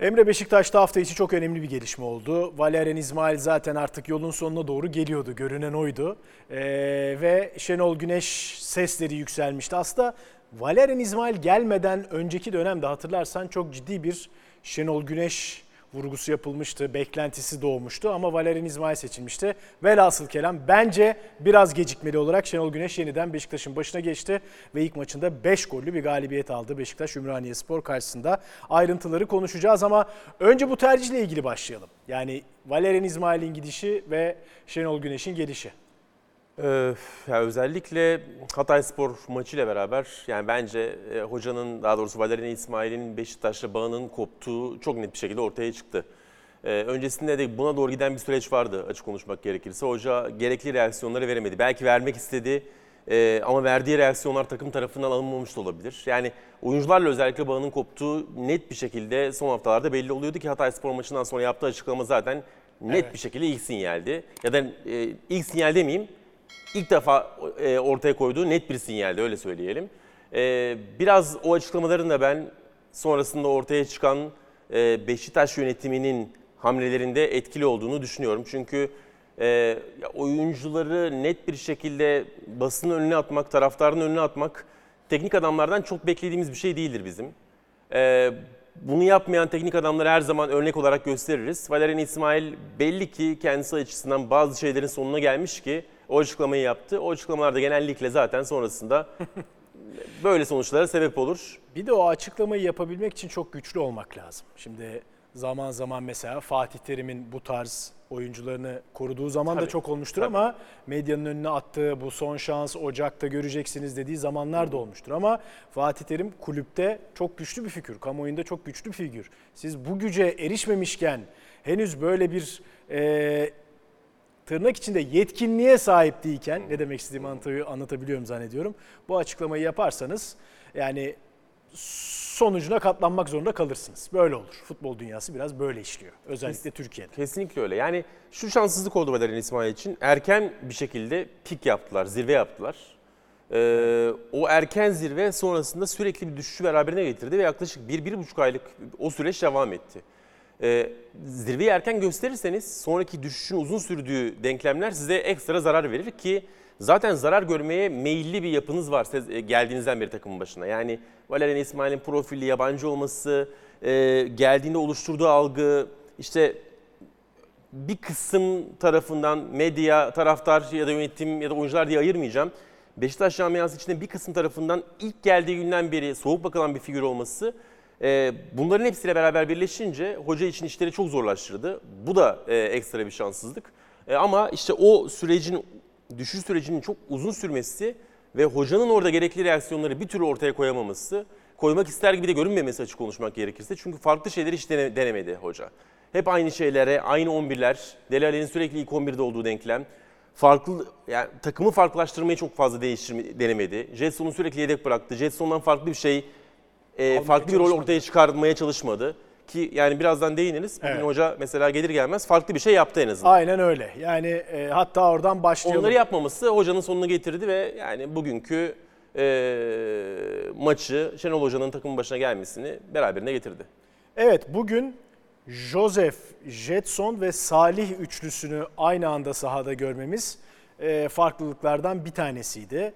Emre Beşiktaş'ta hafta içi çok önemli bir gelişme oldu. Valerian İsmail zaten artık yolun sonuna doğru geliyordu. Görünen oydu. Ee, ve Şenol Güneş sesleri yükselmişti. Aslında Valerian İsmail gelmeden önceki dönemde hatırlarsan çok ciddi bir Şenol Güneş vurgusu yapılmıştı, beklentisi doğmuştu ama Valerian İsmail seçilmişti. Velhasıl kelam bence biraz gecikmeli olarak Şenol Güneş yeniden Beşiktaş'ın başına geçti ve ilk maçında 5 gollü bir galibiyet aldı Beşiktaş Ümraniye Spor karşısında. Ayrıntıları konuşacağız ama önce bu tercihle ilgili başlayalım. Yani Valerian İsmail'in gidişi ve Şenol Güneş'in gelişi. Ee, ya özellikle Hatay Spor maçıyla beraber yani bence e, hocanın daha doğrusu Valerian İsmail'in Beşiktaş'la bağının koptuğu çok net bir şekilde ortaya çıktı. Ee, öncesinde de buna doğru giden bir süreç vardı açık konuşmak gerekirse. Hoca gerekli reaksiyonları veremedi. Belki vermek istedi e, ama verdiği reaksiyonlar takım tarafından alınmamış da olabilir. Yani oyuncularla özellikle bağının koptuğu net bir şekilde son haftalarda belli oluyordu ki Hatay Spor maçından sonra yaptığı açıklama zaten net Evet. bir şekilde ilk sinyaldi. Ya da e, ilk sinyal demeyeyim ilk defa e, ortaya koyduğu net bir sinyaldi öyle söyleyelim. E, biraz o açıklamaların da ben sonrasında ortaya çıkan e, Beşiktaş yönetiminin hamlelerinde etkili olduğunu düşünüyorum. Çünkü oyuncuları net bir şekilde basının önüne atmak, taraftarın önüne atmak teknik adamlardan çok beklediğimiz bir şey değildir bizim. Bunu yapmayan teknik adamları her zaman örnek olarak gösteririz. Valerian İsmail belli ki kendisi açısından bazı şeylerin sonuna gelmiş ki o açıklamayı yaptı. O açıklamalar da genellikle zaten sonrasında böyle sonuçlara sebep olur. Bir de o açıklamayı yapabilmek için çok güçlü olmak lazım. Şimdi zaman zaman mesela Fatih Terim'in bu tarz oyuncularını koruduğu zaman da Tabii, çok olmuştur tabii. ama medyanın önüne attığı bu son şans Ocak'ta göreceksiniz dediği zamanlar da olmuştur. Ama Fatih Terim kulüpte çok güçlü bir figür, kamuoyunda çok güçlü bir figür. Siz bu güce erişmemişken henüz böyle bir e, tırnak içinde yetkinliğe sahip değilken ne demek istediğimi anlatabiliyorum zannediyorum. Bu açıklamayı yaparsanız yani sonucuna katlanmak zorunda kalırsınız. Böyle olur. Futbol dünyası biraz böyle işliyor. Özellikle Türkiye'de. Kesinlikle öyle. Yani şu şanssızlık oldu Valerian İsmail için. Erken bir şekilde pik yaptılar, zirve yaptılar. Ee, o erken zirve sonrasında sürekli bir düşüşü beraberine getirdi ve yaklaşık bir, bir buçuk aylık o süreç devam etti. Ee, zirveyi erken gösterirseniz sonraki düşüşün uzun sürdüğü denklemler size ekstra zarar verir ki zaten zarar görmeye meyilli bir yapınız var siz, e, geldiğinizden beri takımın başına. Yani Valerian İsmail'in profili, yabancı olması, e, geldiğinde oluşturduğu algı, işte bir kısım tarafından medya, taraftar ya da yönetim ya da oyuncular diye ayırmayacağım. Beşiktaş camiası içinde bir kısım tarafından ilk geldiği günden beri soğuk bakılan bir figür olması e, bunların hepsiyle beraber birleşince hoca için işleri çok zorlaştırdı. Bu da ekstra bir şanssızlık. Ama işte o sürecin, düşüş sürecinin çok uzun sürmesi ve hocanın orada gerekli reaksiyonları bir türlü ortaya koyamaması, koymak ister gibi de görünmemesi açık konuşmak gerekirse. Çünkü farklı şeyleri hiç dene- denemedi hoca. Hep aynı şeylere, aynı 11'ler, Deli Ali'nin sürekli ilk 11'de olduğu denklem. Farklı, yani takımı farklılaştırmayı çok fazla değiştirme, denemedi. Jetson'u sürekli yedek bıraktı. Jetson'dan farklı bir şey, e, farklı bir rol ortaya çıkarmaya çalışmadı. Ki yani birazdan değiniriz. Bugün Evet. hoca mesela gelir gelmez farklı bir şey yaptı en azından. Aynen öyle. Yani e, hatta oradan başlayalım. Onları yapmaması hocanın sonunu getirdi ve yani bugünkü e, maçı Şenol Hoca'nın takımın başına gelmesini beraberine getirdi. Evet bugün Joseph, Jetson ve Salih üçlüsünü aynı anda sahada görmemiz e, farklılıklardan bir tanesiydi.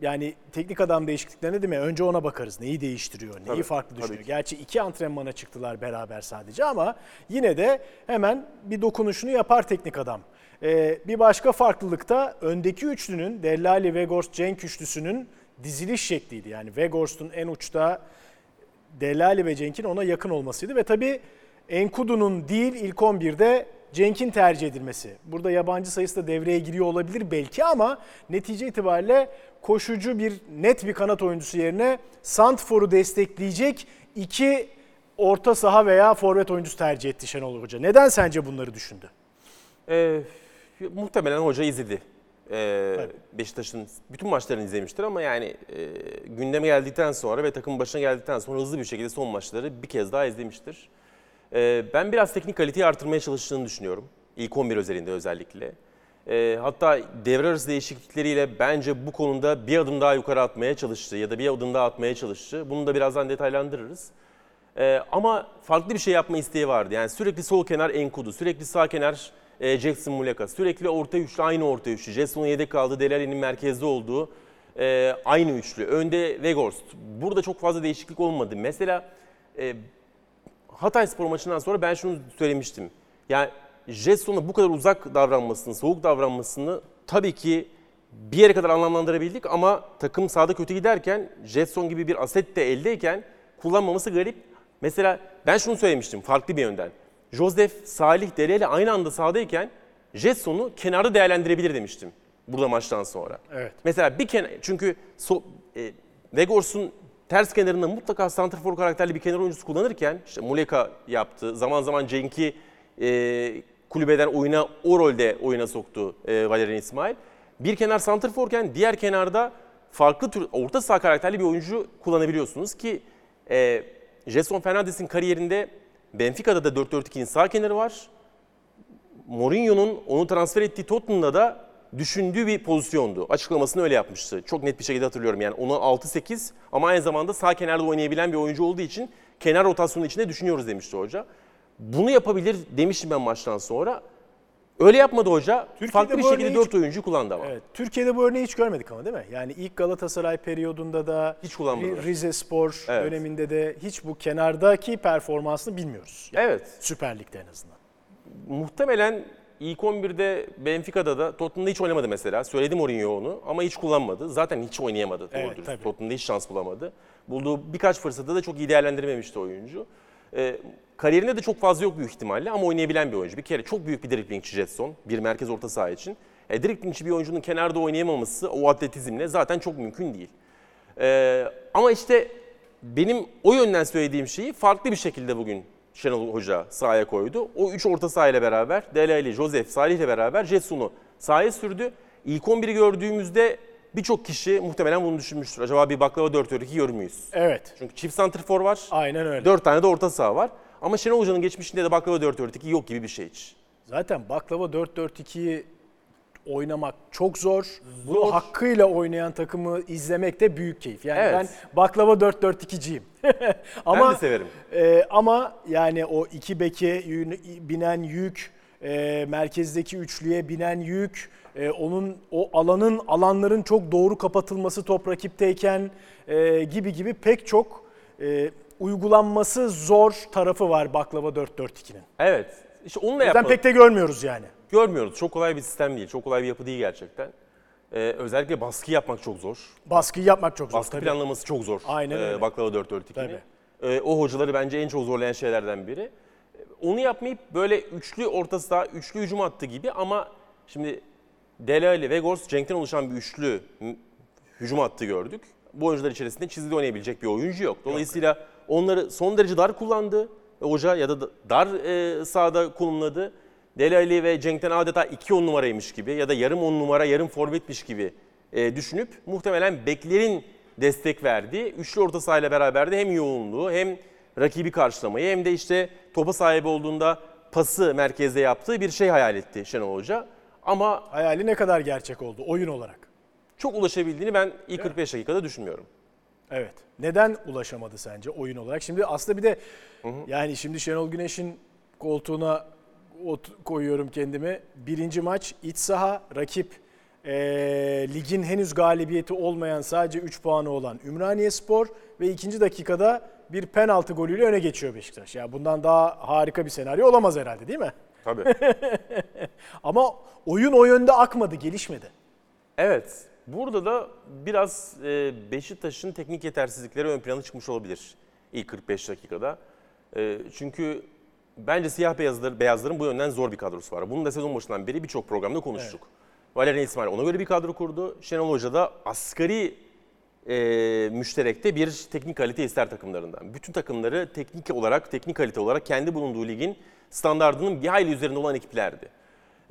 Yani teknik adam değişikliklerine değil mi? Önce ona bakarız. Neyi değiştiriyor, neyi Tabii, farklı düşünüyor. Gerçi iki antrenmana çıktılar beraber sadece ama yine de hemen bir dokunuşunu yapar teknik adam. E, bir başka farklılık da öndeki üçlünün Dellali, Vegors, Cenk üçlüsünün diziliş şekliydi. Yani Vegors'un en uçta Delali ve Cenk'in ona yakın olmasıydı ve tabii Enkudu'nun değil ilk 11'de Cenk'in tercih edilmesi. Burada yabancı sayısı da devreye giriyor olabilir belki ama netice itibariyle koşucu bir net bir kanat oyuncusu yerine Santfor'u destekleyecek iki orta saha veya forvet oyuncusu tercih etti Şenol Hoca. Neden sence bunları düşündü? E, muhtemelen hoca izledi. E, Tabii. Beşiktaş'ın bütün maçlarını izlemiştir ama yani e, gündeme geldikten sonra ve takımın başına geldikten sonra hızlı bir şekilde son maçları bir kez daha izlemiştir. E, ben biraz teknik kaliteyi artırmaya çalıştığını düşünüyorum. İlk 11 özelinde özellikle. E, hatta devre arası değişiklikleriyle bence bu konuda bir adım daha yukarı atmaya çalıştı ya da bir adım daha atmaya çalıştı. Bunu da birazdan detaylandırırız. Ee, ama farklı bir şey yapma isteği vardı. Yani sürekli sol kenar Enkudu, sürekli sağ kenar e, Jackson Muleka, sürekli orta üçlü aynı orta üçlü. Jetson'un yedek kaldığı, Delali'nin merkezde olduğu e, aynı üçlü. Önde Weghorst. Burada çok fazla değişiklik olmadı. Mesela e, Hatay Spor maçından sonra ben şunu söylemiştim. Yani Jetson'a bu kadar uzak davranmasını, soğuk davranmasını tabii ki bir yere kadar anlamlandırabildik ama takım sahada kötü giderken Jetson gibi bir aset de eldeyken kullanmaması garip. Mesela ben şunu söylemiştim farklı bir yönden. Joseph, Salih, Dele ile aynı anda sahadayken Jetson'u kenarda değerlendirebilir demiştim burada maçtan sonra. Evet. Mesela bir kenar çünkü so, e, Vegors'un ters kenarında mutlaka santrfor karakterli bir kenar oyuncusu kullanırken işte Muleka yaptı. Zaman zaman Cenk'i e, kulübeden oyuna o rolde oyuna soktu e, Valerian İsmail. Bir kenar santrforken diğer kenarda farklı tür orta saha karakterli bir oyuncu kullanabiliyorsunuz ki e, Jason Fernandes'in kariyerinde Benfica'da da 4-4-2'nin sağ kenarı var. Mourinho'nun onu transfer ettiği Tottenham'da da düşündüğü bir pozisyondu. Açıklamasını öyle yapmıştı. Çok net bir şekilde hatırlıyorum. Yani onu 6-8 ama aynı zamanda sağ kenarda oynayabilen bir oyuncu olduğu için kenar rotasyonu içinde düşünüyoruz demişti hoca. Bunu yapabilir demiştim ben maçtan sonra. Öyle yapmadı hoca. Türkiye'de Farklı bir bu şekilde örneği 4 oyuncu kullandı ama. Evet. Türkiye'de bu örneği hiç görmedik ama değil mi? Yani ilk Galatasaray periyodunda da Hiç kullanmadılar. Ri- Rize Spor Evet. döneminde de hiç bu kenardaki performansını bilmiyoruz. Yani Evet. Süper Lig'de en azından. Muhtemelen ilk 11'de Benfica'da da Tottenham'da hiç oynamadı mesela. Söyledi Mourinho onu ama hiç kullanmadı. Zaten hiç oynayamadı Evet, tabii. Tottenham'da hiç şans bulamadı. Bulduğu birkaç fırsatı da çok iyi değerlendirememişti oyuncu. Ee, kariyerinde de çok fazla yok büyük ihtimalle ama oynayabilen bir oyuncu. Bir kere çok büyük bir driblingçi Jetson. Bir merkez orta saha için. E, driblingçi bir oyuncunun kenarda oynayamaması o atletizmle zaten çok mümkün değil. Ee, ama işte benim o yönden söylediğim şeyi farklı bir şekilde bugün Şenol Hoca sahaya koydu. O üç orta saha ile beraber Delali, Joseph, Salih ile beraber Jetsun'u sahaya sürdü. İlk 11'i gördüğümüzde birçok kişi muhtemelen bunu düşünmüştür. Acaba bir baklava 4-4-2 görür müyüz? Evet. Çünkü çift santrfor var, Aynen öyle. 4 tane de orta saha var. Ama Şenol Hoca'nın geçmişinde de baklava 4-4-2 yok gibi bir şey hiç. Zaten baklava 4-4-2'yi oynamak çok zor. Bunu Zor. hakkıyla oynayan takımı izlemek de büyük keyif. Yani Evet. ben baklava 4-4-2'ciyim. ama ben de severim. e, ama yani o iki beke binen yük, e, merkezdeki üçlüye binen yük, e, onun o alanın alanların çok doğru kapatılması top rakipteyken e, gibi gibi pek çok e, uygulanması zor tarafı var baklava 4-4-2'nin. Evet. İşte onu da Zaten yapmadı. pek de görmüyoruz yani. Görmüyoruz. Çok kolay bir sistem değil. Çok kolay bir yapı değil gerçekten. Ee, özellikle baskı yapmak çok zor. Baskıyı yapmak çok zor Baskı tabii. planlaması çok zor. Aynen Ee, öyle. baklava 4-4-2'ni. Tabii. Ee, o hocaları bence en çok zorlayan şeylerden biri. Ee, Onu yapmayıp böyle üçlü orta saha, üçlü hücum hattı gibi ama şimdi Delali, Vegors, Cenk'ten oluşan bir üçlü hücum hattı gördük. Bu oyuncular içerisinde çizgide oynayabilecek bir oyuncu yok. Dolayısıyla onları son derece dar kullandı hoca ya da dar e, sahada konumladı. Delali ve Cenk'ten adeta iki on numaraymış gibi ya da yarım on numara, yarım forvetmiş gibi e, düşünüp muhtemelen beklerin destek verdiği üçlü orta sahayla beraber de hem yoğunluğu hem rakibi karşılamayı hem de işte topa sahip olduğunda pası merkezde yaptığı bir şey hayal etti Şenol Hoca. Ama Hayali ne kadar gerçek oldu oyun olarak? çok ulaşabildiğini ben ilk 45 dakikada düşünmüyorum. Evet. Neden ulaşamadı sence oyun olarak? Şimdi aslında bir de yani şimdi Şenol Güneş'in koltuğuna ot- koyuyorum kendimi. Birinci maç iç saha rakip eee, ligin henüz galibiyeti olmayan sadece 3 puanı olan Ümraniye Spor ve ikinci dakikada bir penaltı golüyle öne geçiyor Beşiktaş. Ya bundan daha harika bir senaryo olamaz herhalde değil mi? Tabii. Ama oyun o yönde akmadı, gelişmedi. Evet. Burada da biraz e, Beşiktaş'ın teknik yetersizlikleri ön plana çıkmış olabilir ilk 45 dakikada. E, çünkü bence siyah beyazlar, beyazların bu yönden zor bir kadrosu var. Bunu da sezon başından beri birçok programda konuştuk. Valerian İsmail ona göre bir kadro kurdu. Şenol Hoca da asgari e, müşterekte bir teknik kalite ister takımlarından. Bütün takımları teknik olarak, teknik kalite olarak kendi bulunduğu ligin standardının bir hayli üzerinde olan ekiplerdi.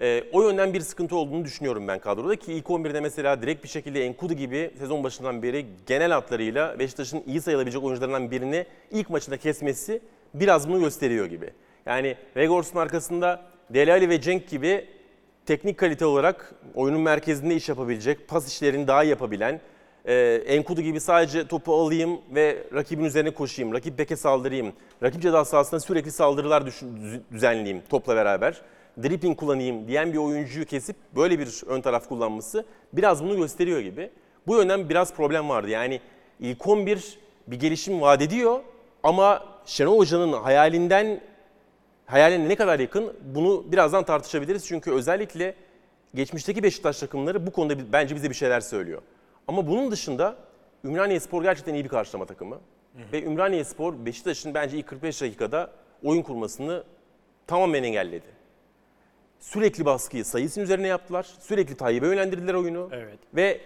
Ee, o yönden bir sıkıntı olduğunu düşünüyorum ben kadroda ki ilk 11'de mesela direkt bir şekilde Enkudu gibi sezon başından beri genel hatlarıyla Beşiktaş'ın iyi sayılabilecek oyuncularından birini ilk maçında kesmesi biraz bunu gösteriyor gibi. Yani Vegors'un arkasında Delali ve Cenk gibi teknik kalite olarak oyunun merkezinde iş yapabilecek, pas işlerini daha yapabilen, Ee, Enkudu gibi sadece topu alayım ve rakibin üzerine koşayım, rakip beke saldırayım, rakip ceza sahasında sürekli saldırılar düşün- düz- düzenleyeyim topla beraber, dribbling kullanayım diyen bir oyuncuyu kesip böyle bir ön taraf kullanması biraz bunu gösteriyor gibi. Bu yönden biraz problem vardı. Yani ilk 11 bir gelişim vaat ediyor ama Şenol Hoca'nın hayalinden hayaline ne kadar yakın bunu birazdan tartışabiliriz. Çünkü özellikle geçmişteki Beşiktaş takımları bu konuda bence bize bir şeyler söylüyor. Ama bunun dışında Ümraniyespor gerçekten iyi bir karşılama takımı. Ve Ümraniyespor Beşiktaş'ın bence ilk 45 dakikada oyun kurmasını tamamen engelledi. Sürekli baskıyı sayısının üzerine yaptılar. Sürekli Tayyip'e yönlendirdiler oyunu. Evet. Ve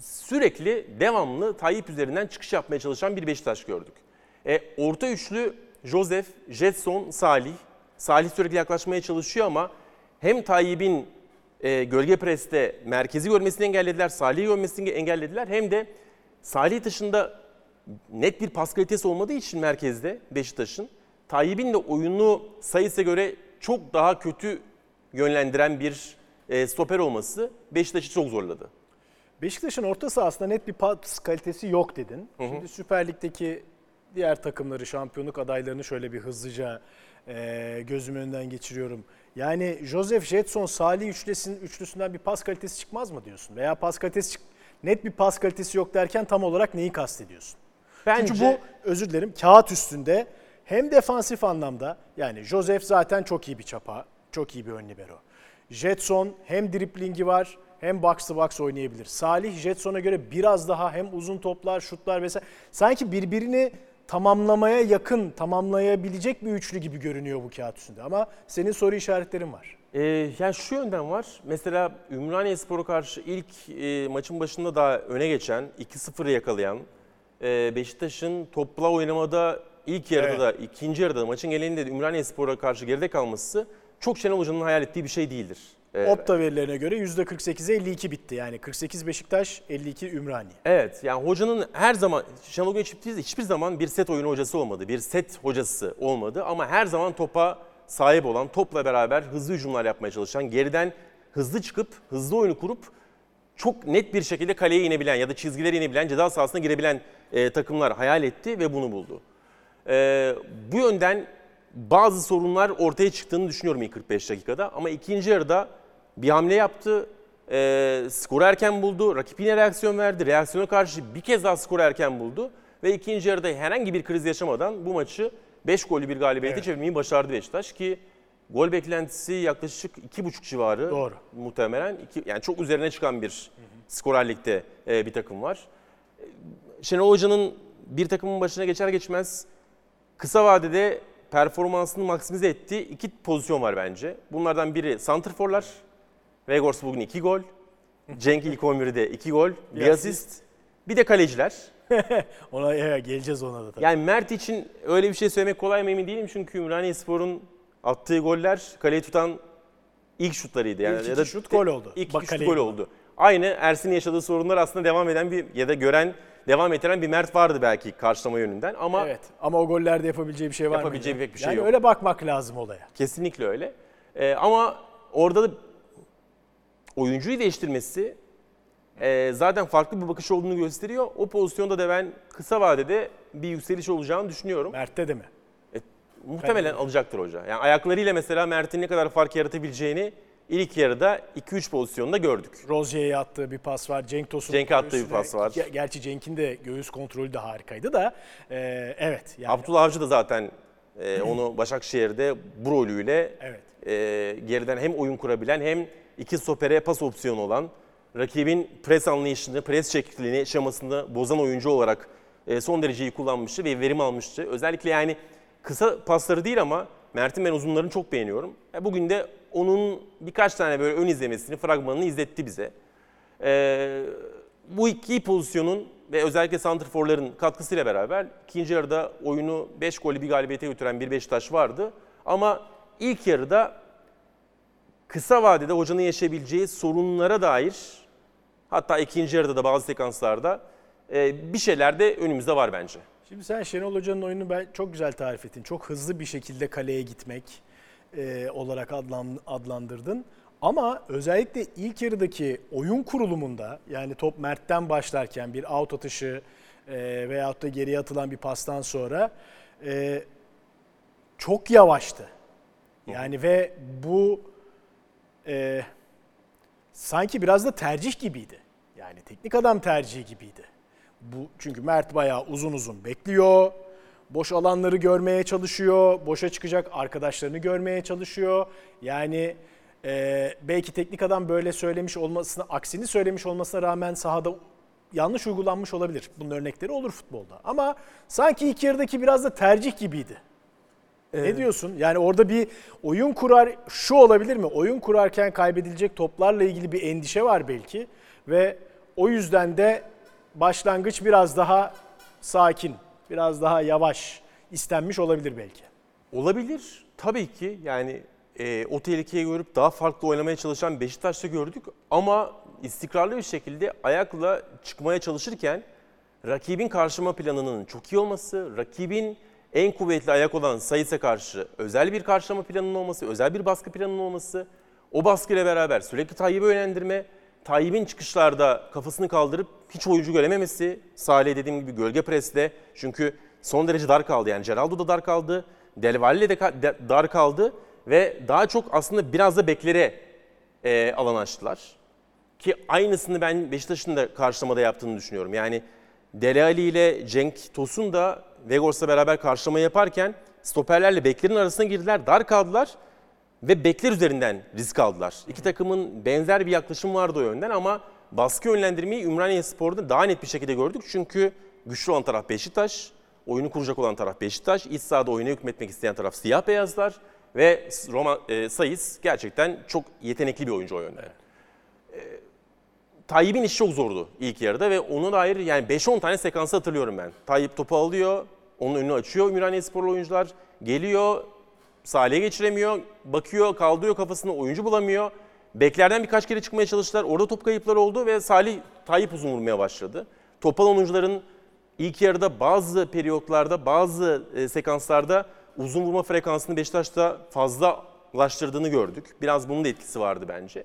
sürekli devamlı Tayyip üzerinden çıkış yapmaya çalışan bir Beşiktaş gördük. E, orta üçlü Joseph, Jetson, Salih. Salih sürekli yaklaşmaya çalışıyor ama hem Tayyip'in e, gölge preste merkezi görmesini engellediler, Salih'i görmesini engellediler. Hem de Salih dışında net bir pas kalitesi olmadığı için merkezde Beşiktaş'ın Tayyip'in de oyunu sayısa göre çok daha kötü yönlendiren bir e, stoper olması Beşiktaş'ı çok zorladı. Beşiktaş'ın orta sahasında net bir pas kalitesi yok dedin. Şimdi Süper Lig'deki diğer takımları, şampiyonluk adaylarını şöyle bir hızlıca e, gözüm önünden geçiriyorum. Yani Joseph Jetson, Salih üçlüsün, üçlüsünden bir pas kalitesi çıkmaz mı diyorsun? Veya pas kalitesi çık- net bir pas kalitesi yok derken tam olarak neyi kastediyorsun? Bence Çünkü bu özür dilerim kağıt üstünde hem defansif anlamda yani Joseph zaten çok iyi bir çapa, çok iyi bir ön libero. Jetson hem driplingi var hem box to box oynayabilir. Salih Jetson'a göre biraz daha hem uzun toplar, şutlar vesaire. Sanki birbirini tamamlamaya yakın, tamamlayabilecek bir üçlü gibi görünüyor bu kağıt üstünde. Ama senin soru işaretlerin var. Ee, yani şu yönden var. Mesela Ümraniyespor'a karşı ilk e, maçın başında daha öne geçen, 2-0'ı yakalayan, e, Beşiktaş'ın topla oynamada ilk yarıda Evet. da, ikinci yarıda da maçın genelinde de Ümraniyespor'a karşı geride kalması çok Şenol Hoca'nın hayal ettiği bir şey değildir. Ee, Opta verilerine göre %48'e 52 bitti. Yani 48 Beşiktaş, 52 Ümraniye. Evet yani hocanın her zaman Şenol Güneş hiçbir, hiçbir zaman bir set oyunu hocası olmadı. Bir set hocası olmadı ama her zaman topa sahip olan, topla beraber hızlı hücumlar yapmaya çalışan, geriden hızlı çıkıp hızlı oyunu kurup çok net bir şekilde kaleye inebilen ya da çizgilere inebilen, ceza sahasına girebilen e, takımlar hayal etti ve bunu buldu. E, bu yönden bazı sorunlar ortaya çıktığını düşünüyorum ilk 45 dakikada ama ikinci yarıda bir hamle yaptı. E, skoru erken buldu. Rakip yine reaksiyon verdi. Reaksiyona karşı bir kez daha skoru erken buldu. Ve ikinci yarıda herhangi bir kriz yaşamadan bu maçı 5 gollü bir galibiyete Evet. çevirmeyi başardı Beşiktaş ki gol beklentisi yaklaşık 2,5 civarı Doğru. muhtemelen. İki, yani çok üzerine çıkan bir skorerlikte e, bir takım var. Şenol Hoca'nın bir takımın başına geçer geçmez kısa vadede performansını maksimize ettiği iki pozisyon var bence. Bunlardan biri santrforlar. Vegors bugün iki gol. Cenk ilk 11'de iki gol, bir, Bir asist. Bir de kaleciler. Ona evet, geleceğiz ona da tabii. Yani Mert için öyle bir şey söylemek kolay mı emin değilim. Çünkü Ümraniyespor'un attığı goller kaleyi tutan ilk şutlarıydı. Yani İlk ya da şut gol oldu. İlk Bak şut gol oldu. Aynı Ersin'in yaşadığı sorunlar aslında devam eden bir ya da gören, devam ettiren bir Mert vardı belki karşılama yönünden ama Evet ama o gollerde yapabileceği bir şey var mı? Yapabileceği pek bir şey yani yok. öyle bakmak lazım olaya. Kesinlikle öyle. Ee, ama orada da oyuncuyu değiştirmesi e, zaten farklı bir bakış olduğunu gösteriyor. O pozisyonda da ben kısa vadede bir yükseliş olacağını düşünüyorum. Mert'te de mi? Muhtemelen alacaktır hoca. Yani ayaklarıyla mesela Mert'in ne kadar fark yaratabileceğini ilk yarıda 2-3 pozisyonda gördük. Rozier'e attığı bir pas var. Cenk Tosun. Cenk'e attığı bir pas var. Ge- Gerçi Cenk'in de göğüs kontrolü de harikaydı da. e, evet. Yani, Abdullah Avcı da zaten e, onu Başakşehir'de bu rolüyle Evet. e, geriden hem oyun kurabilen hem iki stopere pas opsiyonu olan, rakibin pres anlayışını, pres şeklini, şemasını bozan oyuncu olarak e, son derece iyi kullanmıştı ve verim almıştı. Özellikle yani kısa pasları değil ama Mert'in ben uzunlarını çok beğeniyorum. E, bugün de onun birkaç tane böyle ön izlemesini, fragmanını izletti bize. E, bu iki pozisyonun ve özellikle santrforların katkısıyla beraber ikinci yarıda oyunu 5 golü bir galibiyete götüren bir Beşiktaş vardı. Ama ilk yarıda kısa vadede hocanın yaşayabileceği sorunlara dair hatta ikinci yarıda da bazı sekanslarda e, bir şeyler de önümüzde var bence. Şimdi sen Şenol Hoca'nın oyununu ben çok güzel tarif ettin. Çok hızlı bir şekilde kaleye gitmek e, olarak adlan, adlandırdın. Ama özellikle ilk yarıdaki oyun kurulumunda yani top Mert'ten başlarken bir out atışı e, veyahut da geriye atılan bir pastan sonra e, çok yavaştı. Yani ve bu e, sanki biraz da tercih gibiydi. Yani teknik adam tercihi gibiydi. Bu çünkü Mert bayağı uzun uzun bekliyor. Boş alanları görmeye çalışıyor. Boşa çıkacak arkadaşlarını görmeye çalışıyor. Yani e, belki teknik adam böyle söylemiş olmasına, aksini söylemiş olmasına rağmen sahada yanlış uygulanmış olabilir. Bunun örnekleri olur futbolda. Ama sanki ilk yarıdaki biraz da tercih gibiydi. Ne diyorsun? Yani orada bir oyun kurar, şu olabilir mi? Oyun kurarken kaybedilecek toplarla ilgili bir endişe var belki. Ve o yüzden de başlangıç biraz daha sakin, biraz daha yavaş istenmiş olabilir belki. Olabilir. Tabii ki yani e, o tehlikeyi görüp daha farklı oynamaya çalışan Beşiktaş'ta gördük. Ama istikrarlı bir şekilde ayakla çıkmaya çalışırken rakibin karşıma planının çok iyi olması, rakibin en kuvvetli ayak olan Sayıs'a karşı özel bir karşılama planının olması, özel bir baskı planının olması, o baskıyla beraber sürekli Tayyip'i yönlendirme, Tayyip'in çıkışlarda kafasını kaldırıp hiç oyuncu görememesi, Salih dediğim gibi gölge presle çünkü son derece dar kaldı yani Geraldo da dar kaldı, Del Valle de dar kaldı ve daha çok aslında biraz da beklere e, alan açtılar. Ki aynısını ben Beşiktaş'ın da karşılamada yaptığını düşünüyorum. Yani Dele Ali ile Cenk Tosun da Vegors'la beraber karşılama yaparken stoperlerle beklerin arasına girdiler, dar kaldılar ve bekler üzerinden risk aldılar. İki takımın benzer bir yaklaşım vardı o yönden ama baskı yönlendirmeyi Ümraniye Spor'da daha net bir şekilde gördük. Çünkü güçlü olan taraf Beşiktaş, oyunu kuracak olan taraf Beşiktaş, iç sahada oyuna hükmetmek isteyen taraf siyah beyazlar ve Roma e, Sayıs gerçekten çok yetenekli bir oyuncu o yönden. Tayyip'in işi çok zordu ilk yarıda ve ona dair yani 5-10 tane sekansı hatırlıyorum ben. Tayyip topu alıyor, onun önünü açıyor Ümraniye Sporlu oyuncular. Geliyor, Salih'e geçiremiyor, bakıyor, kaldırıyor kafasını, oyuncu bulamıyor. Beklerden birkaç kere çıkmaya çalıştılar. Orada top kayıpları oldu ve Salih Tayyip uzun vurmaya başladı. Topal oyuncuların ilk yarıda bazı periyotlarda, bazı e, sekanslarda uzun vurma frekansını Beşiktaş'ta fazlalaştırdığını gördük. Biraz bunun da etkisi vardı bence.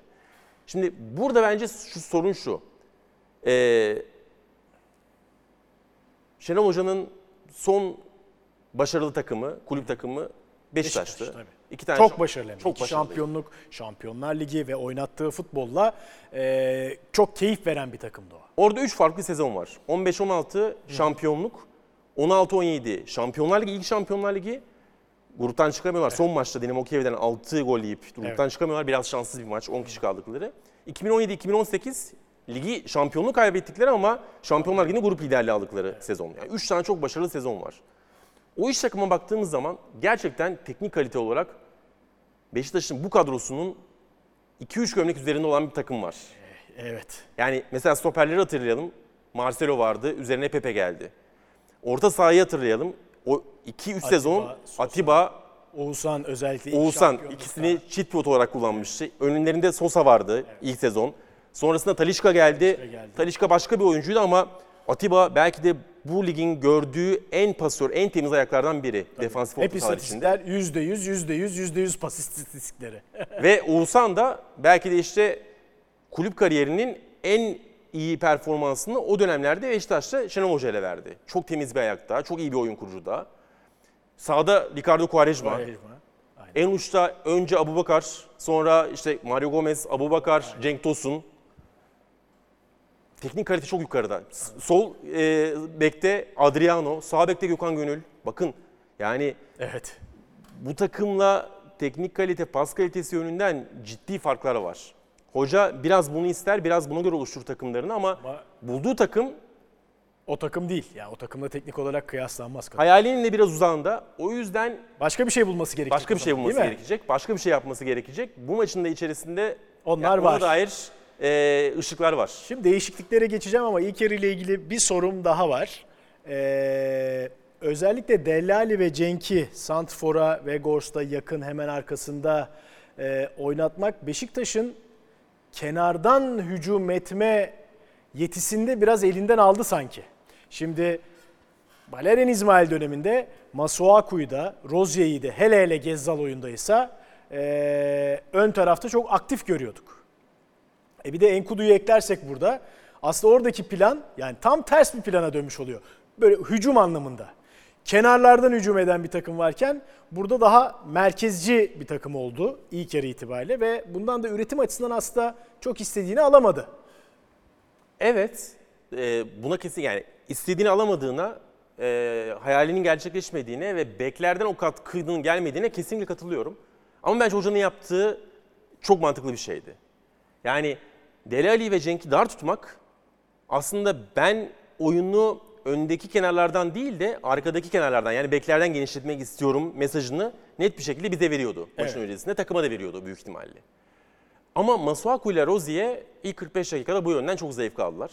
Şimdi burada bence şu sorun şu. Ee, Şenol Hoca'nın son başarılı takımı, kulüp takımı Beşiktaş'tı. Beşiktaş, tabii. İki tane Çok başarılı. Çok İki başarılı. şampiyonluk, Şampiyonlar Ligi ve oynattığı futbolla e, çok keyif veren bir takımdı o. Orada 3 farklı sezon var. 15-16 şampiyonluk, 16-17 Şampiyonlar Ligi, ilk Şampiyonlar Ligi. Gruptan çıkamıyorlar. Son maçta Dinamo Kiev'den 6 gol yiyip gruptan çıkamıyorlar. Biraz şanssız bir maç. 10 kişi kaldıkları. 2017-2018 ligi şampiyonluğu kaybettikleri ama Şampiyonlar Ligi'nde grup liderliği aldıkları sezon. Yani 3 tane çok başarılı sezon var. O iş takıma baktığımız zaman gerçekten teknik kalite olarak Beşiktaş'ın bu kadrosunun 2-3 gömlek üzerinde olan bir takım var. Evet. Yani mesela stoperleri hatırlayalım. Marcelo vardı, üzerine Pepe geldi. Orta sahayı hatırlayalım. O 2-3 sezon Sosa. Atiba, Oğuzhan özellikle ilk Oğuzhan şampiyonlukta. ikisini cheat olarak kullanmıştı. Önlerinde Sosa vardı ilk sezon. Sonrasında Talişka geldi. geldi. Talişka başka bir oyuncuydu ama Atiba belki de bu ligin gördüğü en pasör, en temiz ayaklardan biri. Defansif Hep orta saha içinde. istatistikler %100, %100, %100 pas istatistikleri. Ve Oğuzhan da belki de işte kulüp kariyerinin en iyi performansını o dönemlerde Beşiktaş'ta Şenol Hoca ile verdi. Çok temiz bir ayakta, çok iyi bir oyun kurucu da. Sağda Ricardo Quaresma. Aynen. En uçta önce Abubakar, sonra işte Mario Gomez, Abubakar, Cenk Tosun. Teknik kalite çok yukarıda. Sol e, bekte Adriano, sağ bekte Gökhan Gönül. Bakın yani Evet. bu takımla teknik kalite, pas kalitesi yönünden ciddi farklar var. Hoca biraz bunu ister, biraz buna göre oluşturur takımlarını ama Ama bulduğu takım o takım değil. Yani o takımla teknik olarak kıyaslanmaz. hayalinin de biraz uzağında. O yüzden Başka bir şey bulması gerekecek. başka bir şey bulması gerekecek. Başka bir şey yapması gerekecek. Bu maçın da içerisinde Onlar yani ona var. dair e, ışıklar var. Şimdi değişikliklere geçeceğim ama ilk yarı ile ilgili bir sorum daha var. Ee, özellikle Dellali ve Cenk'i Santfor'a ve Gors'ta yakın hemen arkasında e, oynatmak Beşiktaş'ın kenardan hücum etme yetisinde biraz elinden aldı sanki. Şimdi Valerian İsmail döneminde Masuaku'yu da Rozier'i de hele hele Gezzal oyundaysa e, ön tarafta çok aktif görüyorduk. E bir de Enkudu'yu eklersek burada aslında oradaki plan yani tam ters bir plana dönmüş oluyor. Böyle hücum anlamında. Kenarlardan hücum eden bir takım varken burada daha merkezci bir takım oldu ilk yarı itibariyle ve bundan da üretim açısından aslında çok istediğini alamadı. Evet, e, buna kesin yani istediğini alamadığına, e, hayalinin gerçekleşmediğine ve beklerden o katkının gelmediğine kesinlikle katılıyorum. Ama bence hocanın yaptığı çok mantıklı bir şeydi. Yani Deli Ali ve Cenk'i dar tutmak aslında ben oyunu öndeki kenarlardan değil de arkadaki kenarlardan yani beklerden genişletmek istiyorum mesajını net bir şekilde bize veriyordu. Maçın Evet. öncesinde takıma da veriyordu büyük ihtimalle. Ama Masuaku ile Rozier ilk 45 dakikada bu yönden çok zevk aldılar.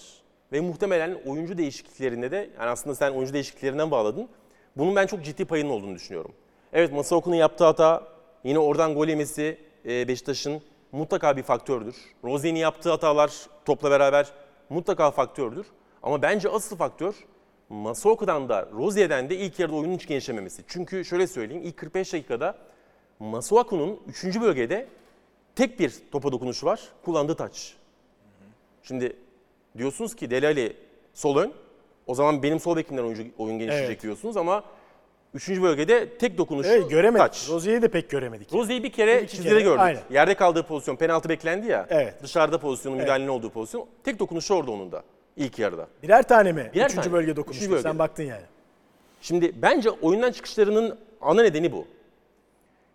Ve muhtemelen oyuncu değişikliklerinde de, yani aslında sen oyuncu değişikliklerinden bağladın. Bunun ben çok ciddi payının olduğunu düşünüyorum. Evet Masuaku'nun yaptığı hata, yine oradan gol yemesi e, Beşiktaş'ın mutlaka bir faktördür. Rozier'in yaptığı hatalar topla beraber mutlaka faktördür. Ama bence asıl faktör Masuaku'dan da Rozier'den de ilk yarıda oyunun hiç genişlememesi. Çünkü şöyle söyleyeyim ilk 45 dakikada Masuaku'nun 3. bölgede tek bir topa dokunuşu var. Kullandığı taç. Şimdi diyorsunuz ki Deli Ali sol ön. O zaman benim sol bekimden oyuncu, oyun genişleyecek Evet. diyorsunuz ama 3. bölgede tek dokunuşu Evet göremedik. taç. Rozier'i de pek göremedik. Rozier'i bir kere iki çizgide kere, gördük. aynen. Yerde kaldığı pozisyon, penaltı beklendi ya. Evet. Dışarıda pozisyonun müdahalenin olduğu pozisyon. Tek dokunuşu orada onun da ilk yarıda. Birer tane mi? Birer Üçüncü tane. bölge Üçüncü dokunmuştu. bölgede. Sen baktın yani. Şimdi bence oyundan çıkışlarının ana nedeni bu.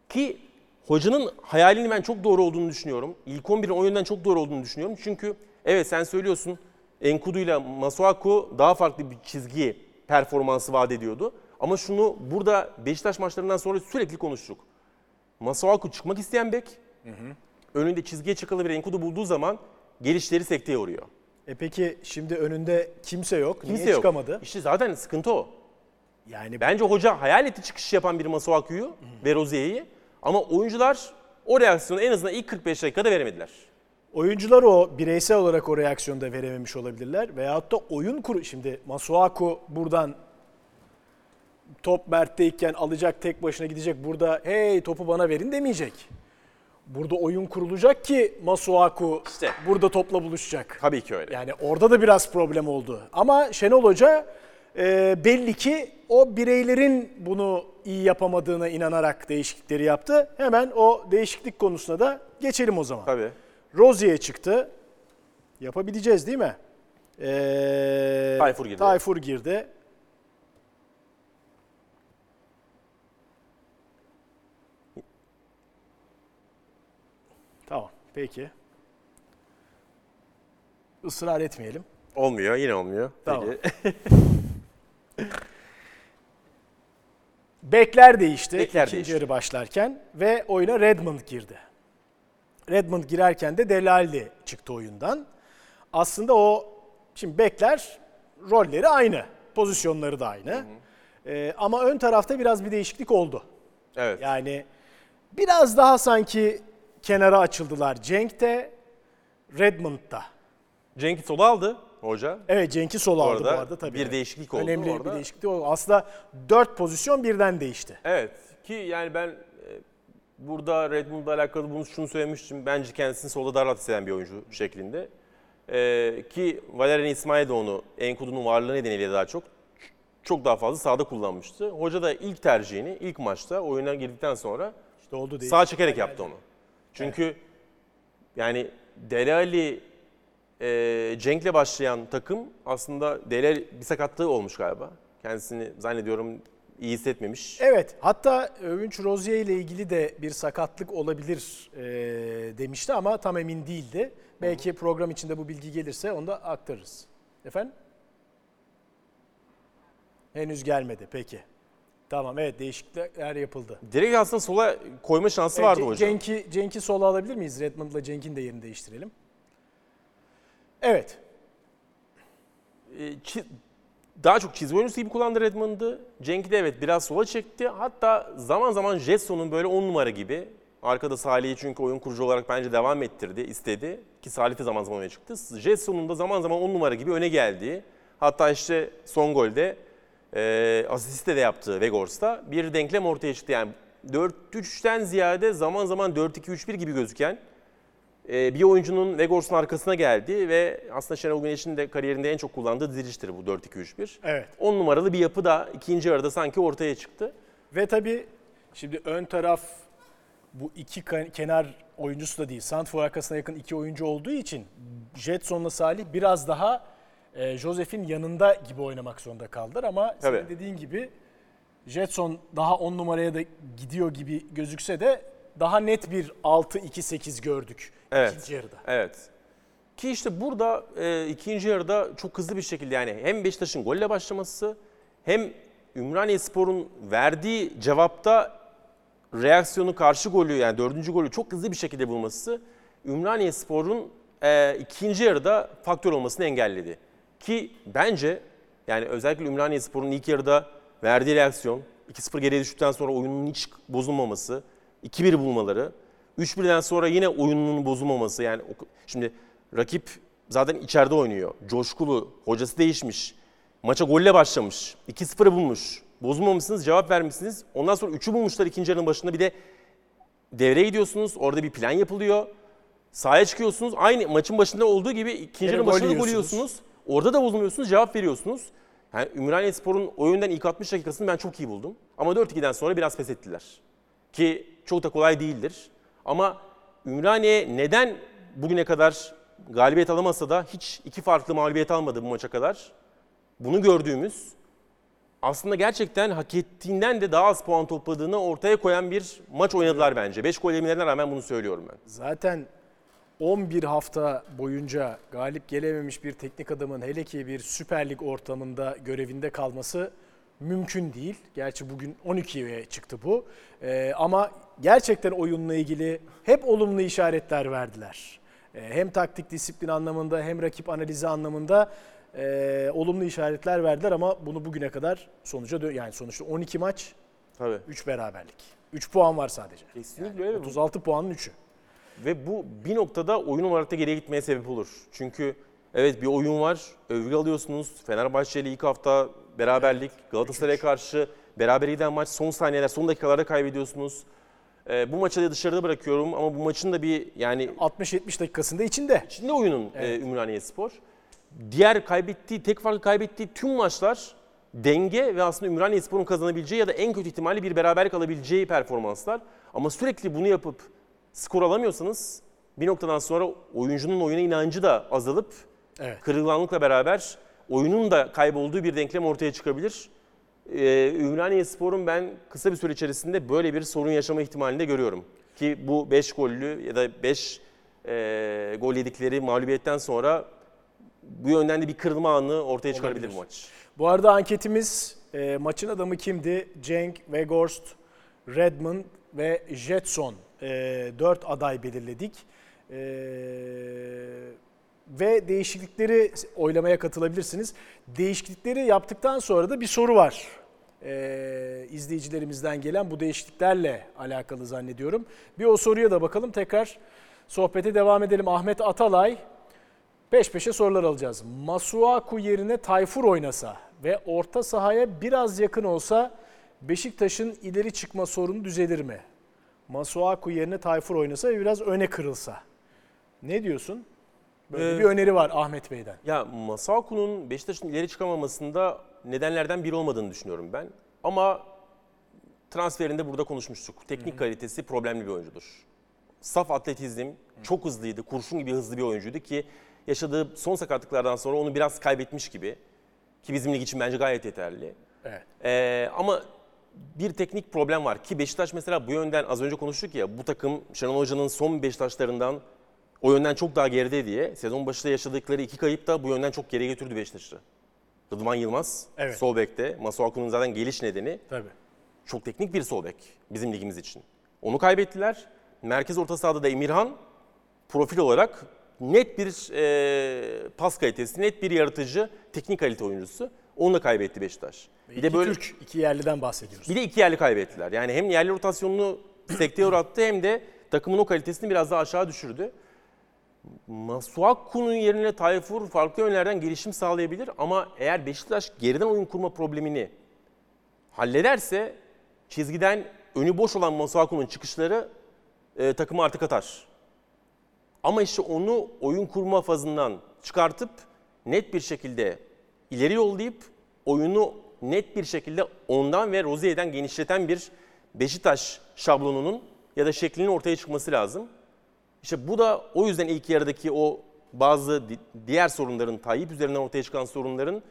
Ki hocanın hayalinin ben çok doğru olduğunu düşünüyorum. İlk 11'in oyundan çok doğru olduğunu düşünüyorum. Çünkü evet sen söylüyorsun Enkudu ile Masuaku daha farklı bir çizgi performansı vaat ediyordu. Ama şunu burada Beşiktaş maçlarından sonra sürekli konuştuk. Masuaku çıkmak isteyen bek, önünde çizgiye çıkalı bir Enkudu bulduğu zaman gelişleri sekteye uğruyor. E peki şimdi önünde kimse yok. Kimse Niye yok. çıkamadı? İşte zaten sıkıntı o. Yani Bence hoca hayal etti çıkış yapan bir Masuaku'yu ve Rozier'i ama oyuncular o reaksiyonu en azından ilk 45 dakikada veremediler. oyuncular o bireysel olarak o reaksiyonu da verememiş olabilirler. Veyahut da oyun kuru... Şimdi Masuaku buradan top Mert'teyken alacak tek başına gidecek. Burada hey topu bana verin demeyecek. Burada oyun kurulacak ki Masuaku İşte. burada topla buluşacak. Tabii ki öyle. Yani orada da biraz problem oldu. Ama Şenol Hoca e, belli ki o bireylerin bunu iyi yapamadığına inanarak değişiklikleri yaptı. Hemen o değişiklik konusuna da geçelim o zaman. Tabii. Rozier çıktı. Yapabileceğiz değil mi? Ee, Tayfur girdi. Tayfur girdi. Tamam, peki. Israr etmeyelim. Olmuyor, yine olmuyor. Tamam. Peki. Bekler değişti Bekler ikinci değişti. yarı başlarken ve oyuna Redmond girdi. Redmond girerken de Delali çıktı oyundan. Aslında o şimdi bekler rolleri aynı, pozisyonları da aynı. Ee, ama ön tarafta biraz bir değişiklik oldu. Evet. Yani biraz daha sanki kenara açıldılar Cenk'te, Redmond'da. Cenk'i sola aldı hoca. Evet Cenk'i sola aldı bu arada tabii. bir değişiklik oldu Önemli orada. bir değişiklik oldu. Aslında dört pozisyon birden değişti. Evet ki yani ben e, burada Redmond'la alakalı bunu şunu söylemiştim. Bence kendisini solda daha rahat hisseden bir oyuncu şeklinde. E, ki Valerian İsmail de onu Enkudu'nun varlığı nedeniyle daha çok çok daha fazla sahada kullanmıştı. Hoca da ilk tercihini ilk maçta oyuna girdikten sonra İşte oldu değil. Sağ çekerek yaptı onu. Çünkü yani Dele Ali, e, Cenk'le başlayan takım aslında Dele Ali bir sakatlığı olmuş galiba. Kendisini zannediyorum iyi hissetmemiş. Evet hatta Övünç Rozier ile ilgili de bir sakatlık olabilir e, demişti ama tam emin değildi. Belki program içinde bu bilgi gelirse onu da aktarırız. Efendim? Henüz gelmedi peki. Tamam evet değişiklikler yapıldı. Direkt aslında sola koyma şansı Evet, vardı hocam. Cenk'i, Cenk'i sola alabilir miyiz? Redmond'la Cenk'in de yerini değiştirelim. Evet. E, çi- daha çok çizgi oyuncusu gibi kullandı Redmond'ı. Cenk'i de evet biraz sola çekti. Hatta zaman zaman Jetson'un böyle 10 numara gibi arkada Salih'i çünkü oyun kurucu olarak bence devam ettirdi, istedi. Ki Salih de zaman zaman öne çıktı. Jetson'un da zaman zaman 10 numara gibi öne geldiği. Hatta işte son golde e, asiste de yaptığı Vegors'ta bir denklem ortaya çıktı. Yani 4-3'ten ziyade zaman zaman 4-2-3-1 gibi gözüken e, bir oyuncunun Vegors'un arkasına geldi ve aslında Şenol Güneş'in de kariyerinde en çok kullandığı diziliştir bu 4-2-3-1. Evet. 10 numaralı bir yapı da ikinci yarıda sanki ortaya çıktı. Ve tabii şimdi ön taraf bu iki kenar oyuncusu da değil. Santfor arkasına yakın iki oyuncu olduğu için Jetson'la Salih biraz daha e, Josef'in yanında gibi oynamak zorunda kaldılar ama senin Tabii. dediğin gibi Jetson daha 10 numaraya da gidiyor gibi gözükse de daha net bir 6-2-8 gördük Evet. ikinci yarıda. Evet. Ki işte burada e, ikinci yarıda çok hızlı bir şekilde yani hem Beşiktaş'ın golle başlaması hem Ümraniye Spor'un verdiği cevapta reaksiyonu karşı golü yani dördüncü golü çok hızlı bir şekilde bulması Ümraniye Spor'un e, ikinci yarıda faktör olmasını engelledi. Ki bence yani özellikle Ümraniye Spor'un ilk yarıda verdiği reaksiyon 2-0 geriye düştükten sonra oyunun hiç bozulmaması, 2-1 bulmaları, 3-1'den sonra yine oyunun bozulmaması yani şimdi rakip zaten içeride oynuyor. Coşkulu, hocası değişmiş. Maça golle başlamış. 2-0'ı bulmuş. Bozulmamışsınız, cevap vermişsiniz. Ondan sonra 3'ü bulmuşlar ikinci yarının başında. Bir de devreye gidiyorsunuz. Orada bir plan yapılıyor. Sahaya çıkıyorsunuz. Aynı maçın başında olduğu gibi ikinci yarının başında da gol yiyorsunuz. Orada da bozulmuyorsunuz, cevap veriyorsunuz. Yani Ümraniye Spor'un oyundan ilk 60 dakikasını ben çok iyi buldum. Ama 4-2'den sonra biraz pes ettiler. Ki çok da kolay değildir. Ama Ümraniye neden bugüne kadar galibiyet alamasa da hiç iki farklı mağlubiyet almadı bu maça kadar? Bunu gördüğümüz aslında gerçekten hak ettiğinden de daha az puan topladığını ortaya koyan bir maç oynadılar bence. 5 gol yemelerine rağmen bunu söylüyorum ben. Zaten 11 hafta boyunca galip gelememiş bir teknik adamın hele ki bir Süper Lig ortamında görevinde kalması mümkün değil. Gerçi bugün 12'ye çıktı bu. Ee, ama gerçekten oyunla ilgili hep olumlu işaretler verdiler. Ee, hem taktik disiplin anlamında hem rakip analizi anlamında e, olumlu işaretler verdiler ama bunu bugüne kadar sonuca yani sonuçta 12 maç Tabii. 3 beraberlik. 3 puan var sadece. Kesinlikle öyle. 36 puanın 3'ü. Ve bu bir noktada oyun olarak da geriye gitmeye sebep olur. Çünkü evet bir oyun var, övgü alıyorsunuz. Fenerbahçe ile ilk hafta beraberlik, Galatasaray'a karşı beraber giden maç son saniyeler, son dakikalarda kaybediyorsunuz. Ee, bu maçı da dışarıda bırakıyorum ama bu maçın da bir yani 60-70 dakikasında içinde. içinde oyunun e, Ümraniye Spor. Diğer kaybettiği, tek farklı kaybettiği tüm maçlar denge ve aslında Ümraniye Spor'un kazanabileceği ya da en kötü ihtimalle bir beraberlik alabileceği performanslar. Ama sürekli bunu yapıp skor alamıyorsanız bir noktadan sonra oyuncunun oyuna inancı da azalıp Evet. kırılganlıkla beraber oyunun da kaybolduğu bir denklem ortaya çıkabilir. Ee, Ümraniye Spor'un ben kısa bir süre içerisinde böyle bir sorun yaşama ihtimalini de görüyorum. Ki bu 5 gollü ya da 5 e, gol yedikleri mağlubiyetten sonra bu yönden de bir kırılma anı ortaya çıkarabilir bu maç. Bu arada anketimiz e, maçın adamı kimdi? Cenk, Weghorst, Redmond ve Jetson. E, 4 aday belirledik. E, ve değişiklikleri oylamaya katılabilirsiniz. Değişiklikleri yaptıktan sonra da bir soru var. E, izleyicilerimizden gelen bu değişikliklerle alakalı zannediyorum. Bir o soruya da bakalım. Tekrar sohbete devam edelim. Ahmet Atalay Peş peşe sorular alacağız. Masuaku yerine Tayfur oynasa ve orta sahaya biraz yakın olsa Beşiktaş'ın ileri çıkma sorunu düzelir mi? Masuaku yerine Tayfur oynasa ve biraz öne kırılsa. Ne diyorsun? Böyle Ee, bir öneri var Ahmet Bey'den. Ya Masaku'nun Beşiktaş'ın ileri çıkamamasında nedenlerden biri olmadığını düşünüyorum ben. Ama transferinde burada konuşmuştuk. Teknik kalitesi problemli bir oyuncudur. Saf atletizm, çok hızlıydı, kurşun gibi hızlı bir oyuncuydu ki yaşadığı son sakatlıklardan sonra onu biraz kaybetmiş gibi. Ki bizim lig için bence gayet yeterli. Evet. Ee, ama bir teknik problem var ki Beşiktaş mesela bu yönden az önce konuştuk ya bu takım Şenol Hoca'nın son Beşiktaşlarından o yönden çok daha geride diye sezon başında yaşadıkları iki kayıp da bu yönden çok geriye götürdü Beşiktaş'ı. Rıdvan Yılmaz Evet. sol bekte. Masuaku'nun zaten geliş nedeni Tabii. çok teknik bir sol bek bizim ligimiz için. Onu kaybettiler. Merkez orta sahada da Emirhan profil olarak net bir e, pas kalitesi, net bir yaratıcı, teknik kalite oyuncusu. Onu da kaybetti Beşiktaş. Bir de böyle Türk, iki yerliden bahsediyoruz. bir de iki yerli kaybettiler. Yani hem yerli rotasyonunu sekteye uğrattı hem de takımın o kalitesini biraz daha aşağı düşürdü. Masuaku'nun yerine Tayfur farklı yönlerden gelişim sağlayabilir ama eğer Beşiktaş geriden oyun kurma problemini hallederse çizgiden önü boş olan Masuaku'nun çıkışları e, takımı artık atar. Ama işte onu oyun kurma fazından çıkartıp net bir şekilde ileri yollayıp oyunu net bir şekilde ondan ve Rozier'den genişleten bir Beşiktaş şablonunun ya da şeklinin ortaya çıkması lazım. İşte bu da o yüzden ilk yarıdaki o bazı di- diğer sorunların, Tayyip üzerinden ortaya çıkan sorunların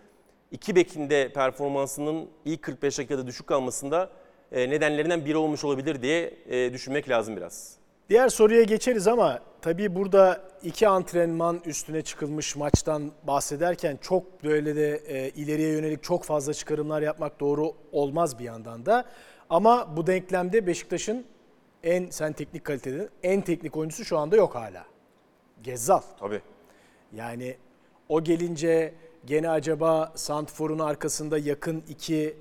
iki bekinde performansının ilk 45 dakikada düşük kalmasında e, nedenlerinden biri olmuş olabilir diye e, düşünmek lazım biraz. Diğer soruya geçeriz ama tabii burada iki antrenman üstüne çıkılmış maçtan bahsederken çok böyle de e, ileriye yönelik çok fazla çıkarımlar yapmak doğru olmaz bir yandan da. Ama bu denklemde Beşiktaş'ın en sen teknik kalitede en teknik oyuncusu şu anda yok hala. Gezzal. Tabii. Yani o gelince gene acaba Santfor'un arkasında yakın iki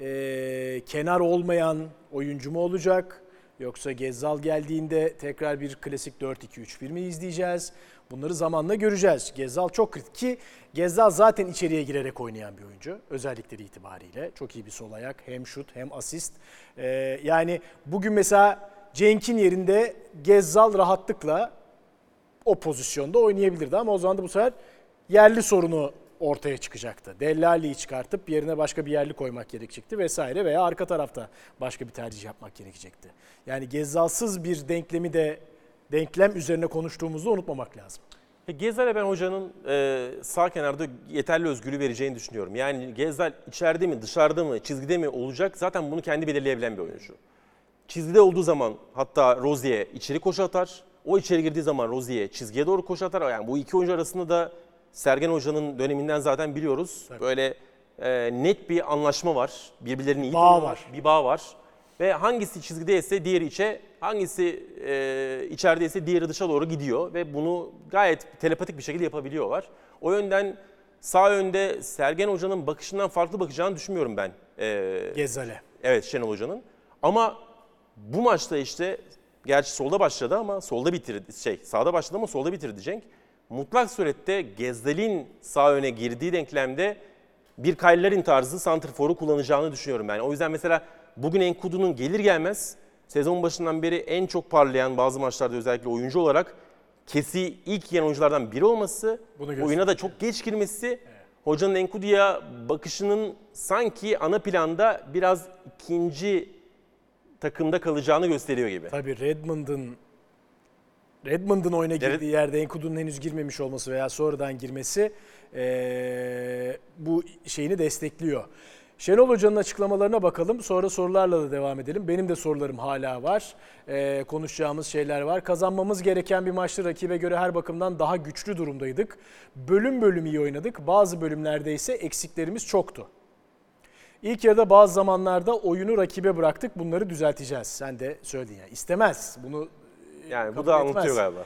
e, kenar olmayan oyuncu mu olacak? Yoksa Gezzal geldiğinde tekrar bir klasik 4-2-3-1 mi izleyeceğiz? Bunları zamanla göreceğiz. Gezzal çok kritik ki Gezzal zaten içeriye girerek oynayan bir oyuncu. Özellikleri itibariyle. Çok iyi bir sol ayak. Hem şut hem asist. E, yani bugün mesela Cenk'in yerinde Gezzal rahatlıkla o pozisyonda oynayabilirdi ama o zaman da bu sefer yerli sorunu ortaya çıkacaktı. Dellali'yi çıkartıp yerine başka bir yerli koymak gerekecekti vesaire veya arka tarafta başka bir tercih yapmak gerekecekti. Yani Gezzalsız bir denklemi de denklem üzerine konuştuğumuzu unutmamak lazım. E, Gezzal'e ben hocanın e, sağ kenarda yeterli özgürlüğü vereceğini düşünüyorum. Yani Gezzal içeride mi, dışarıda mı, çizgide mi olacak zaten bunu kendi belirleyebilen bir oyuncu. Çizgide olduğu zaman hatta Rozier içeri koşu atar. O içeri girdiği zaman Rozier çizgiye doğru koşu atar. Yani bu iki oyuncu arasında da Sergen Hoca'nın döneminden zaten biliyoruz. Böyle e, net bir anlaşma var. Birbirlerini iyi Bağ var. Bir bağ var. Ve hangisi çizgideyse diğeri içe, hangisi e, içerideyse diğeri dışa doğru gidiyor. Ve bunu gayet telepatik bir şekilde yapabiliyorlar. O yönden sağ önde Sergen Hoca'nın bakışından farklı bakacağını düşünmüyorum ben. E, Gezzal'e. Evet Şenol Hoca'nın. Ama bu maçta işte gerçi solda başladı ama solda bitirdi. Şey sağda başladı ama solda bitirdi Cenk. Mutlak surette Gezdal'in sağ öne girdiği denklemde bir Kaylerin tarzı santrforu kullanacağını düşünüyorum ben. O yüzden mesela bugün Enkudu'nun gelir gelmez sezon başından beri en çok parlayan bazı maçlarda özellikle oyuncu olarak kesi ilk yiyen oyunculardan biri olması, Bunu oyuna da çok geç girmesi, hocanın Enkudu'ya bakışının sanki ana planda biraz ikinci takımda kalacağını gösteriyor gibi. Tabii Redmond'un Redmond'un oyuna Evet. girdiği yerde Enkudu'nun henüz girmemiş olması veya sonradan girmesi eee, bu şeyini destekliyor. Şenol Hoca'nın açıklamalarına bakalım. Sonra sorularla da devam edelim. Benim de sorularım hala var. Eee, konuşacağımız şeyler var. Kazanmamız gereken bir maçtı. Rakibe göre her bakımdan daha güçlü durumdaydık. Bölüm bölüm iyi oynadık. Bazı bölümlerde ise eksiklerimiz çoktu. İlk yarıda bazı zamanlarda oyunu rakibe bıraktık. Bunları düzelteceğiz. Sen de söyledin ya. İstemez. Bunu Yani bu da etmez. anlatıyor galiba.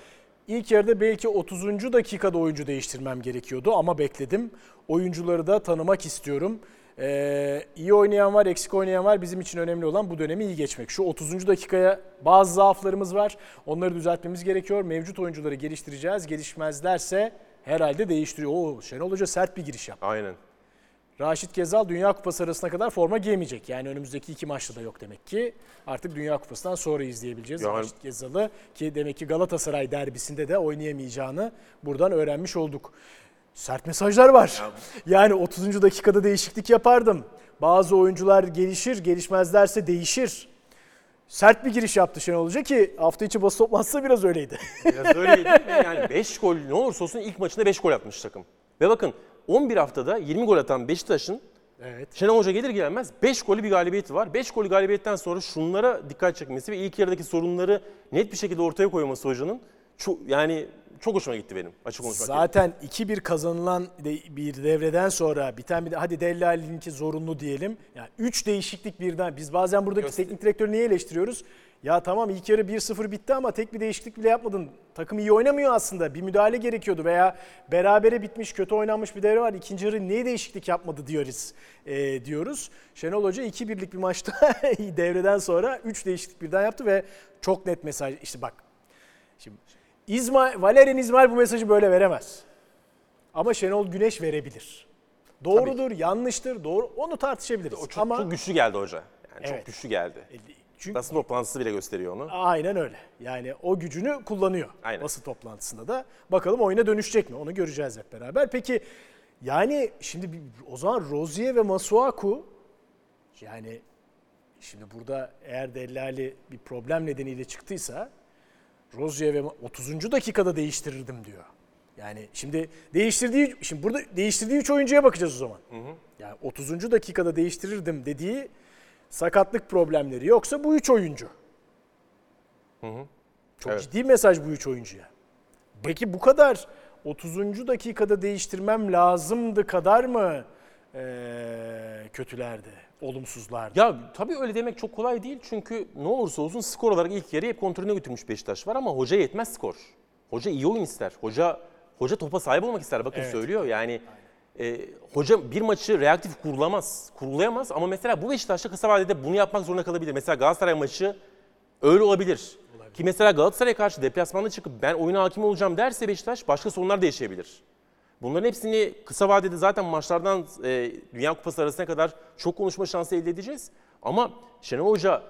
İlk yarıda belki 30. dakikada oyuncu değiştirmem gerekiyordu ama bekledim. Oyuncuları da tanımak istiyorum. Ee, iyi oynayan var, eksik oynayan var. Bizim için önemli olan bu dönemi iyi geçmek. Şu 30. dakikaya bazı zaaflarımız var. Onları düzeltmemiz gerekiyor. Mevcut oyuncuları geliştireceğiz. Gelişmezlerse herhalde değiştiriyor. Oo, Şenol Hoca sert bir giriş yaptı. Aynen. Raşit Gezal Dünya Kupası arasına kadar forma giyemeyecek. Yani önümüzdeki iki maçta da yok demek ki. Artık Dünya Kupası'ndan sonra izleyebileceğiz Yani- Raşit Gezal'ı. Ki demek ki Galatasaray derbisinde de oynayamayacağını buradan öğrenmiş olduk. Sert mesajlar var. Yani 30. dakikada değişiklik yapardım. Bazı oyuncular gelişir, gelişmezlerse değişir. Sert bir giriş yaptı Şenol Hoca ki hafta içi basın toplantısı biraz öyleydi. Biraz öyleydi. Yani 5 gol ne olursa olsun ilk maçında 5 gol atmış takım. Ve bakın 11 haftada 20 gol atan Beşiktaş'ın evet. Şenol Hoca gelir gelmez 5 golü bir galibiyeti var. 5 golü galibiyetten sonra şunlara dikkat çekmesi ve ilk yarıdaki sorunları net bir şekilde ortaya koyması hocanın çok yani çok hoşuma gitti benim açık konuşmak. Zaten 2-1 kazanılan de- bir devreden sonra biten bir de hadi Dellali'ninki zorunlu diyelim. Yani 3 değişiklik birden. Biz bazen buradaki Göster- teknik direktörü niye eleştiriyoruz? Ya tamam ilk yarı 1-0 bitti ama tek bir değişiklik bile yapmadın. Takım iyi oynamıyor aslında. Bir müdahale gerekiyordu veya berabere bitmiş, kötü oynanmış bir devre var. İkinci yarı niye değişiklik yapmadı diyoruz. e, diyoruz. Şenol Hoca 2-1'lik bir maçta devreden sonra 3 değişiklik birden yaptı ve çok net mesaj. İşte bak Şimdi İsmail, Valerian İsmail bu mesajı böyle veremez. Ama Şenol Güneş verebilir. Doğrudur, yanlıştır, doğru onu tartışabiliriz. O çok, Ama çok güçlü geldi hoca. Yani Evet. çok güçlü geldi. Çünkü Basın toplantısı bile gösteriyor onu. aynen öyle. Yani o gücünü kullanıyor Aynen. basın toplantısında da. Bakalım oyuna dönüşecek mi? Onu göreceğiz hep beraber. Peki yani şimdi o zaman Rozier ve Masuaku yani şimdi burada eğer Dellali bir problem nedeniyle çıktıysa Rozier ve 30. dakikada değiştirirdim diyor. Yani şimdi değiştirdiği şimdi burada değiştirdiği 3 oyuncuya bakacağız o zaman. Yani 30. dakikada değiştirirdim dediği sakatlık problemleri yoksa bu 3 oyuncu. Çok Evet. ciddi mesaj bu 3 oyuncuya. Peki bu kadar 30. dakikada değiştirmem lazımdı kadar mı eee, kötülerdi, olumsuzlardı? Ya tabii öyle demek çok kolay değil. Çünkü ne olursa olsun skor olarak ilk yarı hep kontrolüne götürmüş Beşiktaş var ama hoca yetmez skor. Hoca iyi oyun ister. Hoca hoca topa sahip olmak ister. Bakın Evet. söylüyor yani e, hoca bir maçı reaktif kurulamaz, kurulayamaz ama mesela bu Beşiktaş'ta kısa vadede bunu yapmak zorunda kalabilir. Mesela Galatasaray maçı öyle olabilir. Ki mesela Galatasaray'a karşı deplasmanda çıkıp ben oyuna hakim olacağım derse Beşiktaş başka sorunlar da yaşayabilir. Bunların hepsini kısa vadede zaten maçlardan e, Dünya Kupası arasına kadar çok konuşma şansı elde edeceğiz. Ama Şenol Hoca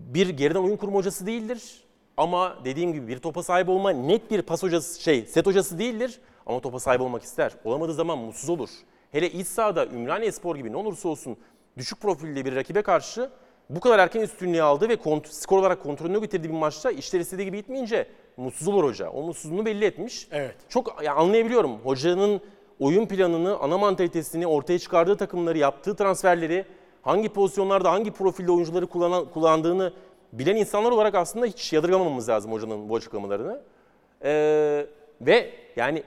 bir geriden oyun kurma hocası değildir. Ama dediğim gibi bir topa sahip olma net bir pas hocası şey set hocası değildir. Ama topa sahip olmak ister. Olamadığı zaman mutsuz olur. Hele iç sahada Ümraniye Spor gibi ne olursa olsun düşük profilde bir rakibe karşı bu kadar erken üstünlüğü aldı ve kont- skor olarak kontrolünü getirdiği bir maçta işler istediği gibi gitmeyince mutsuz olur hoca. O mutsuzluğunu belli etmiş. Evet. Çok yani anlayabiliyorum. Hocanın oyun planını, ana mantalitesini, ortaya çıkardığı takımları, yaptığı transferleri, hangi pozisyonlarda, hangi profilde oyuncuları kullanan, kullandığını bilen insanlar olarak aslında hiç yadırgamamamız lazım hocanın bu açıklamalarını. Ee, ve yani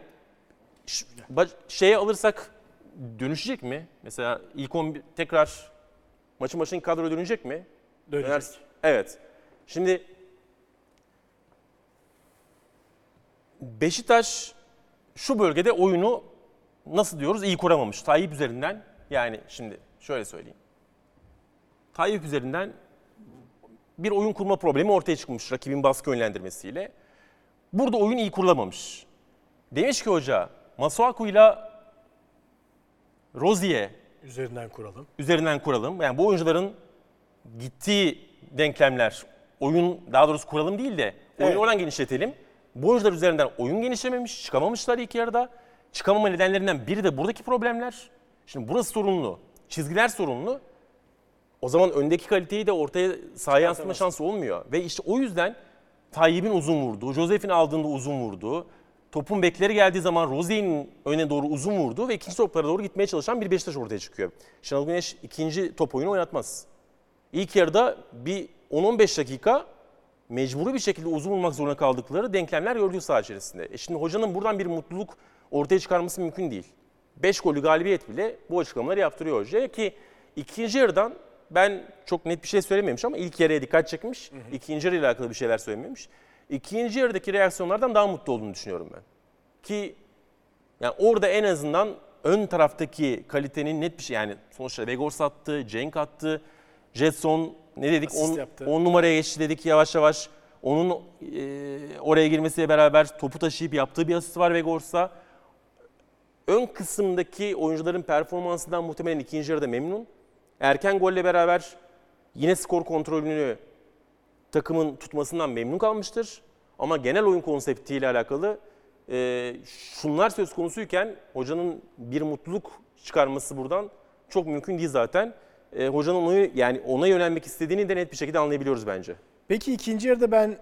şeye alırsak dönüşecek mi? Mesela ilk 11 tekrar maçın başındaki kadro dönecek mi? Dönecek. Döner- Evet. Şimdi Beşiktaş şu bölgede oyunu nasıl diyoruz iyi kuramamış. Tayyip üzerinden yani şimdi şöyle söyleyeyim. Tayyip üzerinden bir oyun kurma problemi ortaya çıkmış rakibin baskı yönlendirmesiyle. Burada oyun iyi kurulamamış. Demiş ki hoca Masuaku'yla Rozier Üzerinden kuralım. üzerinden kuralım. Yani bu oyuncuların gittiği denklemler, oyun daha doğrusu kuralım değil de oyunu Evet. oradan genişletelim. Bu oyuncular üzerinden oyun genişlememiş, çıkamamışlar ilk yarıda. Çıkamama nedenlerinden biri de buradaki problemler. Şimdi burası sorunlu, çizgiler sorunlu. O zaman öndeki kaliteyi de ortaya sahaya yansıtma şansı olmuyor. Ve işte o yüzden Tayyip'in uzun vurduğu, Josef'in aldığında uzun vurduğu, topun bekleri geldiği zaman Rozier'in öne doğru uzun vurduğu ve ikinci toplara doğru gitmeye çalışan bir Beşiktaş ortaya çıkıyor. Şenol Güneş ikinci top oyunu oynatmaz. İlk yarıda bir 10-15 dakika mecburi bir şekilde uzun vurmak zorunda kaldıkları denklemler gördük saha içerisinde. E şimdi hocanın buradan bir mutluluk ortaya çıkarması mümkün değil. 5 gollü galibiyet bile bu açıklamaları yaptırıyor hocaya ki ikinci yarıdan ben çok net bir şey söylememiş ama ilk yarıya dikkat çekmiş. İkinci yarıyla alakalı bir şeyler söylememiş. İkinci yarıdaki reaksiyonlardan daha mutlu olduğunu düşünüyorum ben. Ki yani orada en azından ön taraftaki kalitenin net bir şey yani sonuçta Vegors attı, Cenk attı, Jetson ne dedik Asist 10 yaptı. numaraya geçti dedik yavaş yavaş. Onun e, oraya girmesiyle beraber topu taşıyıp yaptığı bir asist var Vegors'a. Ön kısımdaki oyuncuların performansından muhtemelen ikinci yarıda memnun. Erken golle beraber yine skor kontrolünü takımın tutmasından memnun kalmıştır. Ama genel oyun konseptiyle alakalı e, şunlar söz konusuyken hocanın bir mutluluk çıkarması buradan çok mümkün değil zaten. E, hocanın onu, yani ona yönelmek istediğini de net bir şekilde anlayabiliyoruz bence. Peki ikinci yarıda ben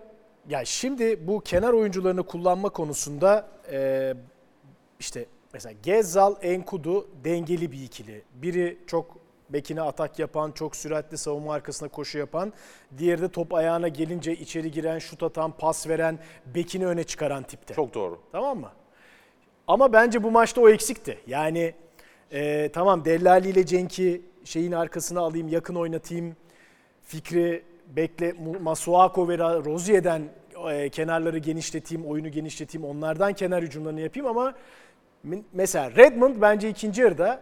ya şimdi bu kenar oyuncularını kullanma konusunda e, işte mesela Gezzal, Enkudu dengeli bir ikili. Biri çok bekine atak yapan, çok süratli savunma arkasına koşu yapan. Diğeri de top ayağına gelince içeri giren, şut atan, pas veren, bekini öne çıkaran tipte. Çok doğru. Tamam mı? Ama bence bu maçta o eksikti. Yani e, tamam Dellali ile Cenk'i şeyin arkasına alayım, yakın oynatayım. Fikri bekle Masuako ve Rozier'den e, kenarları genişleteyim, oyunu genişleteyim. Onlardan kenar hücumlarını yapayım ama mesela Redmond bence ikinci yarıda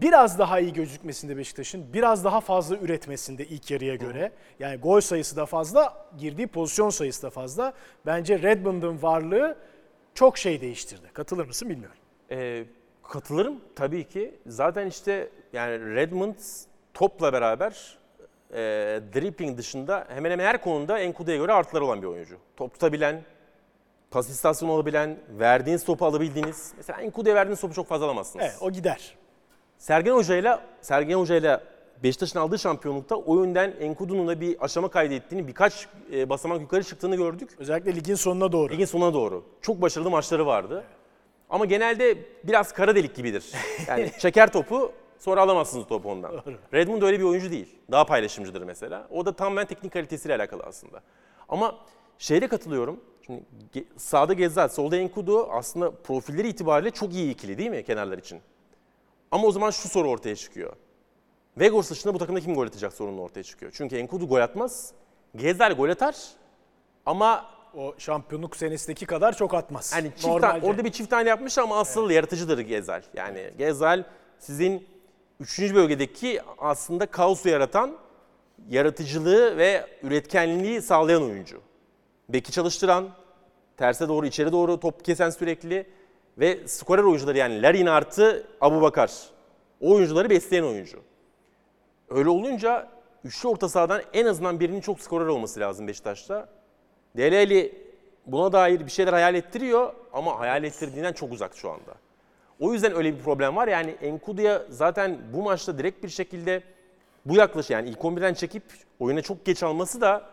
biraz daha iyi gözükmesinde Beşiktaş'ın, biraz daha fazla üretmesinde ilk yarıya göre. Yani gol sayısı da fazla, girdiği pozisyon sayısı da fazla. Bence Redmond'un varlığı çok şey değiştirdi. Katılır mısın bilmiyorum. E, katılırım tabii ki. Zaten işte yani Redmond topla beraber e, dribbling dışında hemen hemen her konuda Enkudu'ya göre artıları olan bir oyuncu. Top tutabilen, pas istasyonu olabilen, verdiğiniz topu alabildiğiniz. Mesela Enkudu'ya verdiğiniz topu çok fazla alamazsınız. Evet, o gider. Sergen Hoca'yla Sergen Hoca'yla Beşiktaş'ın aldığı şampiyonlukta o yönden Enkudu'nun da bir aşama kaydettiğini, birkaç e, basamak yukarı çıktığını gördük. Özellikle ligin sonuna doğru. Ligin sonuna doğru. Çok başarılı maçları vardı. Ama genelde biraz kara delik gibidir. Yani çeker topu sonra alamazsınız topu ondan. Redmond öyle bir oyuncu değil. Daha paylaşımcıdır mesela. O da tamamen teknik kalitesiyle alakalı aslında. Ama şeyde katılıyorum. Şimdi sağda Gezzal, solda Enkudu aslında profilleri itibariyle çok iyi ikili değil mi kenarlar için? Ama o zaman şu soru ortaya çıkıyor. Vegors dışında bu takımda kim gol atacak sorunu ortaya çıkıyor. Çünkü Enkudu gol atmaz. Gezzal gol atar ama O şampiyonluk senesindeki kadar çok atmaz. hani çift Normalde. orada bir çift tane yapmış ama asıl yaratıcıdır Gezal. Yani Gezal sizin üçüncü bölgedeki aslında kaosu yaratan, yaratıcılığı ve üretkenliği sağlayan oyuncu. Beki çalıştıran, terse doğru, içeri doğru top kesen sürekli ve skorer oyuncuları yani Larin artı Abu Bakar. O oyuncuları besleyen oyuncu. Öyle olunca üçlü orta sahadan en azından birinin çok skorer olması lazım Beşiktaş'ta. Deleli buna dair bir şeyler hayal ettiriyor ama hayal ettirdiğinden çok uzak şu anda. O yüzden öyle bir problem var. Yani Enkudu'ya zaten bu maçta direkt bir şekilde bu yaklaş yani ilk 11'den çekip oyuna çok geç alması da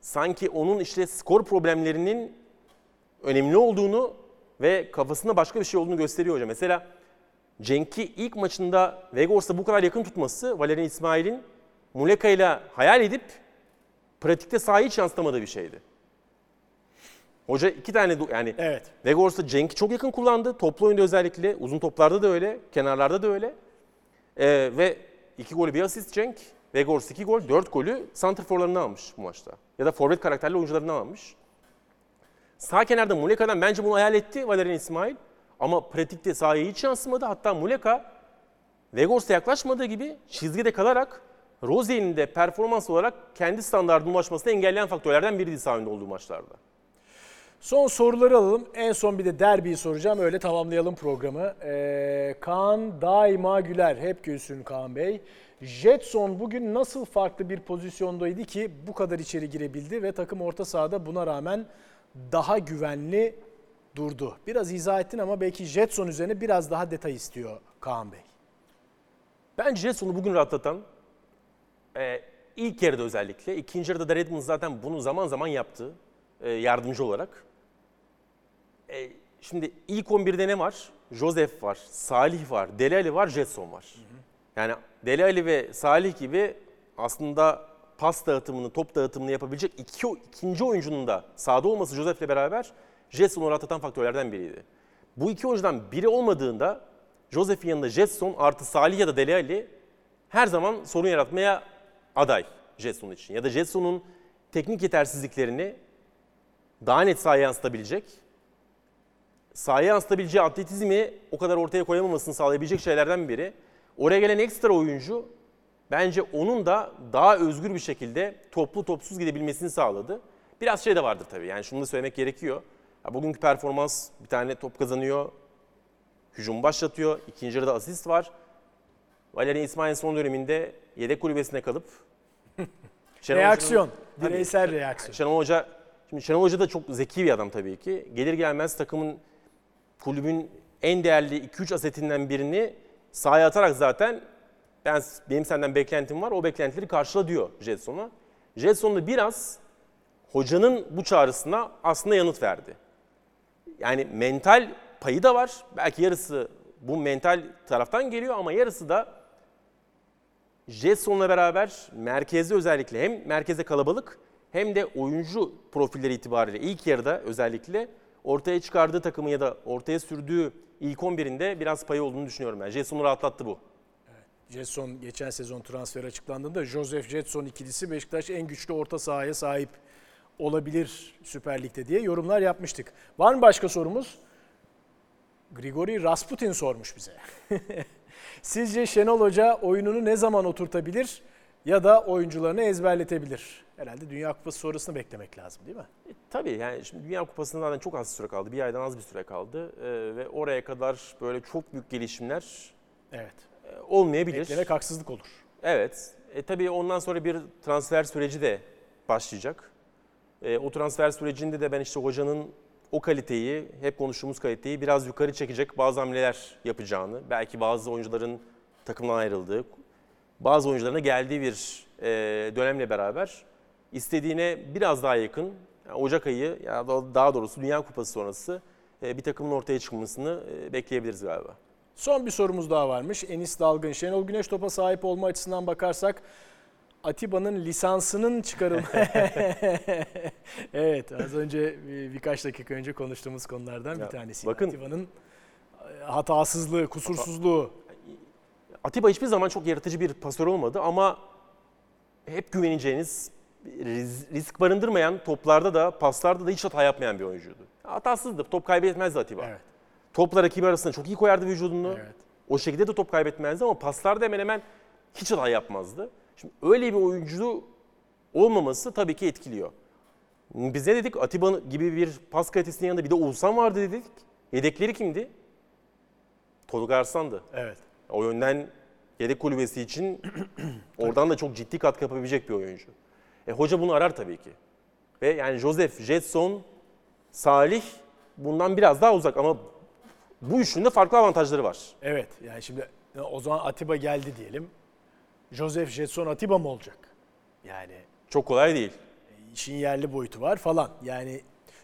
sanki onun işte skor problemlerinin önemli olduğunu ve kafasında başka bir şey olduğunu gösteriyor hocam. Mesela Cenk'i ilk maçında Vegors'a bu kadar yakın tutması Valerian İsmail'in Muleka ile hayal edip pratikte sahayı hiç yansıtamadığı bir şeydi. Hoca iki tane yani Evet. Vegors'ta Cenk'i çok yakın kullandı. Toplu oyunda özellikle. Uzun toplarda da öyle. Kenarlarda da öyle. Ee, ve iki golü bir asist Cenk. Vegors iki gol, dört golü santrforlarından almış bu maçta. Ya da forvet karakterli oyuncularından almış. Sağ kenarda Muleka'dan bence bunu hayal etti Valerian İsmail. Ama pratikte sahaya hiç yansımadı. Hatta Muleka Vegors'a yaklaşmadığı gibi çizgide kalarak Rozier'in de performans olarak kendi standartına ulaşmasını engelleyen faktörlerden biriydi sağ önde olduğu maçlarda. Son soruları alalım. En son bir de derbiyi soracağım. Öyle tamamlayalım programı. Ee, Kaan daima güler. Hep gülsün Kaan Bey. Jetson bugün nasıl farklı bir pozisyondaydı ki bu kadar içeri girebildi ve takım orta sahada buna rağmen daha güvenli durdu. Biraz izah ettin ama belki Jetson üzerine biraz daha detay istiyor Kaan Bey. Bence Jetson'u bugün rahatlatan e, ilk yarıda özellikle. ikinci yarıda da Redmond zaten bunu zaman zaman yaptı e, yardımcı olarak. E, şimdi ilk 11'de ne var? Joseph var, Salih var, Deli Ali var, Jetson var. Yani Deli Ali ve Salih gibi aslında pas dağıtımını, top dağıtımını yapabilecek iki, ikinci oyuncunun da sahada olması Joseph'le beraber Jetson'u rahatlatan faktörlerden biriydi. Bu iki oyuncudan biri olmadığında Joseph'in yanında Jetson artı Salih ya da Deli Ali her zaman sorun yaratmaya aday Jetson için. Ya da Jetson'un teknik yetersizliklerini daha net sahaya yansıtabilecek, sahaya yansıtabileceği atletizmi o kadar ortaya koyamamasını sağlayabilecek şeylerden biri. Oraya gelen ekstra oyuncu bence onun da daha özgür bir şekilde toplu topsuz gidebilmesini sağladı. Biraz şey de vardır tabii yani şunu da söylemek gerekiyor. Ya bugünkü performans bir tane top kazanıyor, hücum başlatıyor, ikinci yarıda asist var. Valerian İsmail'in son döneminde yedek kulübesine kalıp Şenol Reaksiyon. Hoca'nın-. Bireysel reaksiyon. Şenol Hoca, şimdi Şenol Hoca da çok zeki bir adam tabii ki. Gelir gelmez takımın, kulübün en değerli 2-3 asetinden birini sahaya atarak zaten ben benim senden beklentim var, o beklentileri karşıla diyor Jetson'a. Jetson da biraz hocanın bu çağrısına aslında yanıt verdi. Yani mental payı da var. Belki yarısı bu mental taraftan geliyor ama yarısı da Jetson'la beraber merkezde özellikle hem merkeze kalabalık hem de oyuncu profilleri itibariyle ilk yarıda özellikle ortaya çıkardığı takımı ya da ortaya sürdüğü ilk 11'inde biraz payı olduğunu düşünüyorum ben. Jetson'u rahatlattı bu. Jetson geçen sezon transfer açıklandığında Joseph Jetson ikilisi Beşiktaş en güçlü orta sahaya sahip olabilir Süper Lig'de diye yorumlar yapmıştık. Var mı başka sorumuz? Grigori Rasputin sormuş bize. Sizce Şenol Hoca oyununu ne zaman oturtabilir ya da oyuncularını ezberletebilir? Herhalde Dünya Kupası sonrasını beklemek lazım değil mi? E, tabii yani şimdi Dünya Kupası'ndan çok az süre kaldı. Bir aydan az bir süre kaldı. Ee, ve oraya kadar böyle çok büyük gelişimler Evet. E, olmayabilir. Beklemek haksızlık olur. Evet. E, tabii ondan sonra bir transfer süreci de başlayacak. E, o transfer sürecinde de ben işte hocanın o kaliteyi, hep konuştuğumuz kaliteyi biraz yukarı çekecek bazı hamleler yapacağını, belki bazı oyuncuların takımdan ayrıldığı, bazı oyuncularına geldiği bir e, dönemle beraber istediğine biraz daha yakın, yani Ocak ayı ya da daha doğrusu Dünya Kupası sonrası e, bir takımın ortaya çıkmasını e, bekleyebiliriz galiba. Son bir sorumuz daha varmış. Enis Dalgın, Şenol Güneş topa sahip olma açısından bakarsak Atiba'nın lisansının çıkarılma... evet az önce bir- birkaç dakika önce konuştuğumuz konulardan Ya, bir tanesi. bakın- Atiba'nın e, hatasızlığı, kusursuzluğu. Atiba hiçbir zaman çok yaratıcı bir pasör olmadı ama hep güveneceğiniz, risk barındırmayan toplarda da paslarda da hiç hata yapmayan bir oyuncuydu. Hatasızdı, top kaybetmezdi Atiba. Evet. Topla rakibi arasında çok iyi koyardı vücudunu. Evet. O şekilde de top kaybetmezdi ama paslarda hemen hemen hiç hata yapmazdı. Şimdi öyle bir oyuncu olmaması tabii ki etkiliyor. Biz ne dedik? Atiba gibi bir pas kalitesinin yanında bir de Oğuzhan vardı dedik. Yedekleri kimdi? Tolga Arslan'dı. Evet. O yönden yedek kulübesi için oradan da çok ciddi katkı yapabilecek bir oyuncu. E, hoca bunu arar tabii ki. Ve yani Joseph, Jetson, Salih bundan biraz daha uzak ama bu üçünün de farklı avantajları var. Evet. Yani şimdi e, o zaman Atiba geldi diyelim. Joseph Jetson Atiba mı olacak? Yani Çok kolay değil. işin yerli boyutu var falan. Yani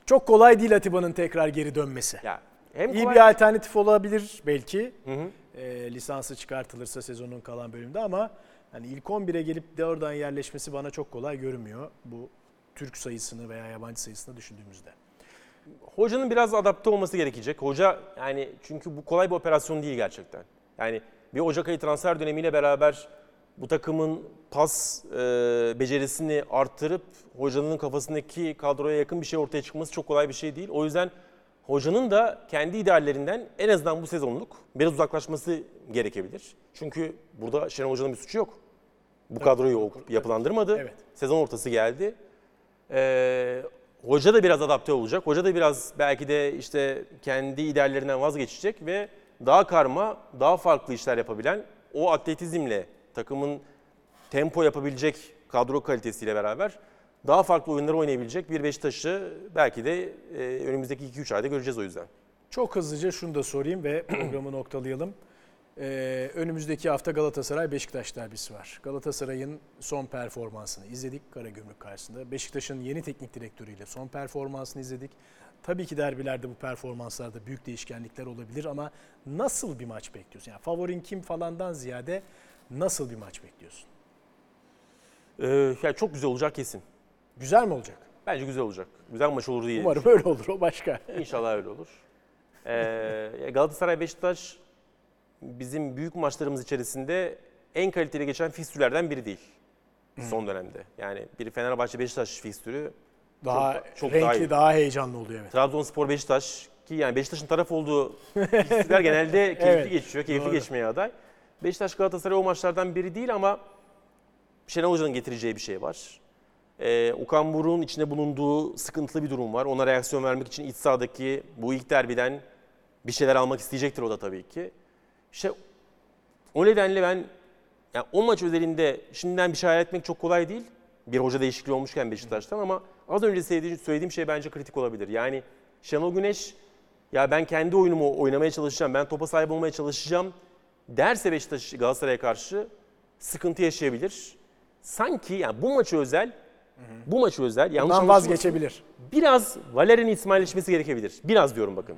çok kolay değil Atiba'nın tekrar geri dönmesi. Ya hem İyi kolay- bir alternatif olabilir belki. Hı hı. E, lisansı çıkartılırsa sezonun kalan bölümünde ama hani ilk 11'e gelip de oradan yerleşmesi bana çok kolay görünmüyor. Bu Türk sayısını veya yabancı sayısını düşündüğümüzde. Hocanın biraz adapte olması gerekecek. Hoca yani çünkü bu kolay bir operasyon değil gerçekten. Yani bir Ocak ayı transfer dönemiyle beraber bu takımın pas e, becerisini arttırıp hocanın kafasındaki kadroya yakın bir şey ortaya çıkması çok kolay bir şey değil. O yüzden hocanın da kendi ideallerinden en azından bu sezonluk biraz uzaklaşması gerekebilir. Çünkü burada Şenol Hoca'nın bir suçu yok. Bu kadroyu yapılandırmadı. Evet. Sezon ortası geldi. Ee, hoca da biraz adapte olacak. Hoca da biraz belki de işte kendi ideallerinden vazgeçecek ve daha karma, daha farklı işler yapabilen o atletizmle takımın tempo yapabilecek kadro kalitesiyle beraber daha farklı oyunları oynayabilecek bir Beşiktaş'ı belki de e, önümüzdeki 2-3 ayda göreceğiz o yüzden. Çok hızlıca şunu da sorayım ve programı noktalayalım. Ee, önümüzdeki hafta Galatasaray Beşiktaş derbisi var. Galatasaray'ın son performansını izledik Karagümrük karşısında. Beşiktaş'ın yeni teknik direktörüyle son performansını izledik. Tabii ki derbilerde bu performanslarda büyük değişkenlikler olabilir ama nasıl bir maç bekliyorsun? Yani favorin kim falandan ziyade nasıl bir maç bekliyorsun? Ee, yani çok güzel olacak kesin. Güzel mi olacak? Bence güzel olacak. Güzel maç olur diye. Umarım öyle olur o başka. İnşallah öyle olur. Ee, Galatasaray Beşiktaş bizim büyük maçlarımız içerisinde en kaliteli geçen fikstürlerden biri değil. Son dönemde. Yani bir Fenerbahçe Beşiktaş fikstürü Daha Çok- çok renkli, daha iyi. daha heyecanlı oluyor evet. Trabzonspor Beşiktaş ki yani Beşiktaş'ın taraf olduğu fikstürler genelde keyifli Evet, geçiyor. Keyifli doğru. geçmeye aday. Beşiktaş Galatasaray o maçlardan biri değil ama Şenol Hoca'nın getireceği bir şey var. Ee, Okan Buruk'un içinde bulunduğu sıkıntılı bir durum var. Ona reaksiyon vermek için iç sahadaki bu ilk derbiden bir şeyler almak isteyecektir o da tabii ki. İşte o nedenle ben yani o maç özelinde şimdiden bir şey hayal etmek çok kolay değil. Bir hoca değişikliği olmuşken Beşiktaş'tan ama az önce söylediğim, şey bence kritik olabilir. Yani Şenol Güneş ya ben kendi oyunumu oynamaya çalışacağım, ben topa sahip olmaya çalışacağım derse Beşiktaş Galatasaray'a karşı sıkıntı yaşayabilir. Sanki yani bu maçı özel, bu maçı özel yanlış Bundan vazgeçebilir. Biraz Valerian İsmailleşmesi gerekebilir. Biraz diyorum bakın.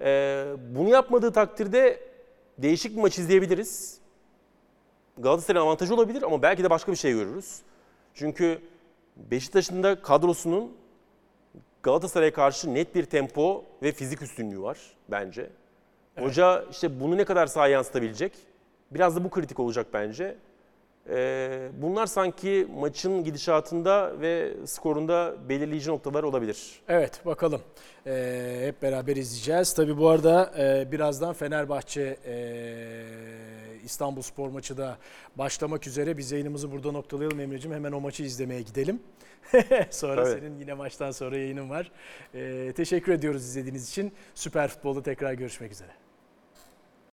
Ee, bunu yapmadığı takdirde değişik bir maç izleyebiliriz. Galatasaray'ın avantajı olabilir ama belki de başka bir şey görürüz. Çünkü Beşiktaş'ın da kadrosunun Galatasaray'a karşı net bir tempo ve fizik üstünlüğü var bence. Hoca işte bunu ne kadar sahaya yansıtabilecek? Biraz da bu kritik olacak bence. Ee, bunlar sanki maçın gidişatında ve skorunda belirleyici noktalar olabilir. Evet bakalım. Ee, hep beraber izleyeceğiz. Tabi bu arada e, birazdan Fenerbahçe e, İstanbul Spor maçı da başlamak üzere. Biz yayınımızı burada noktalayalım Emre'cim. Hemen o maçı izlemeye gidelim. sonra Tabii. senin yine maçtan sonra yayının var. Ee, teşekkür ediyoruz izlediğiniz için. Süper Futbol'da tekrar görüşmek üzere.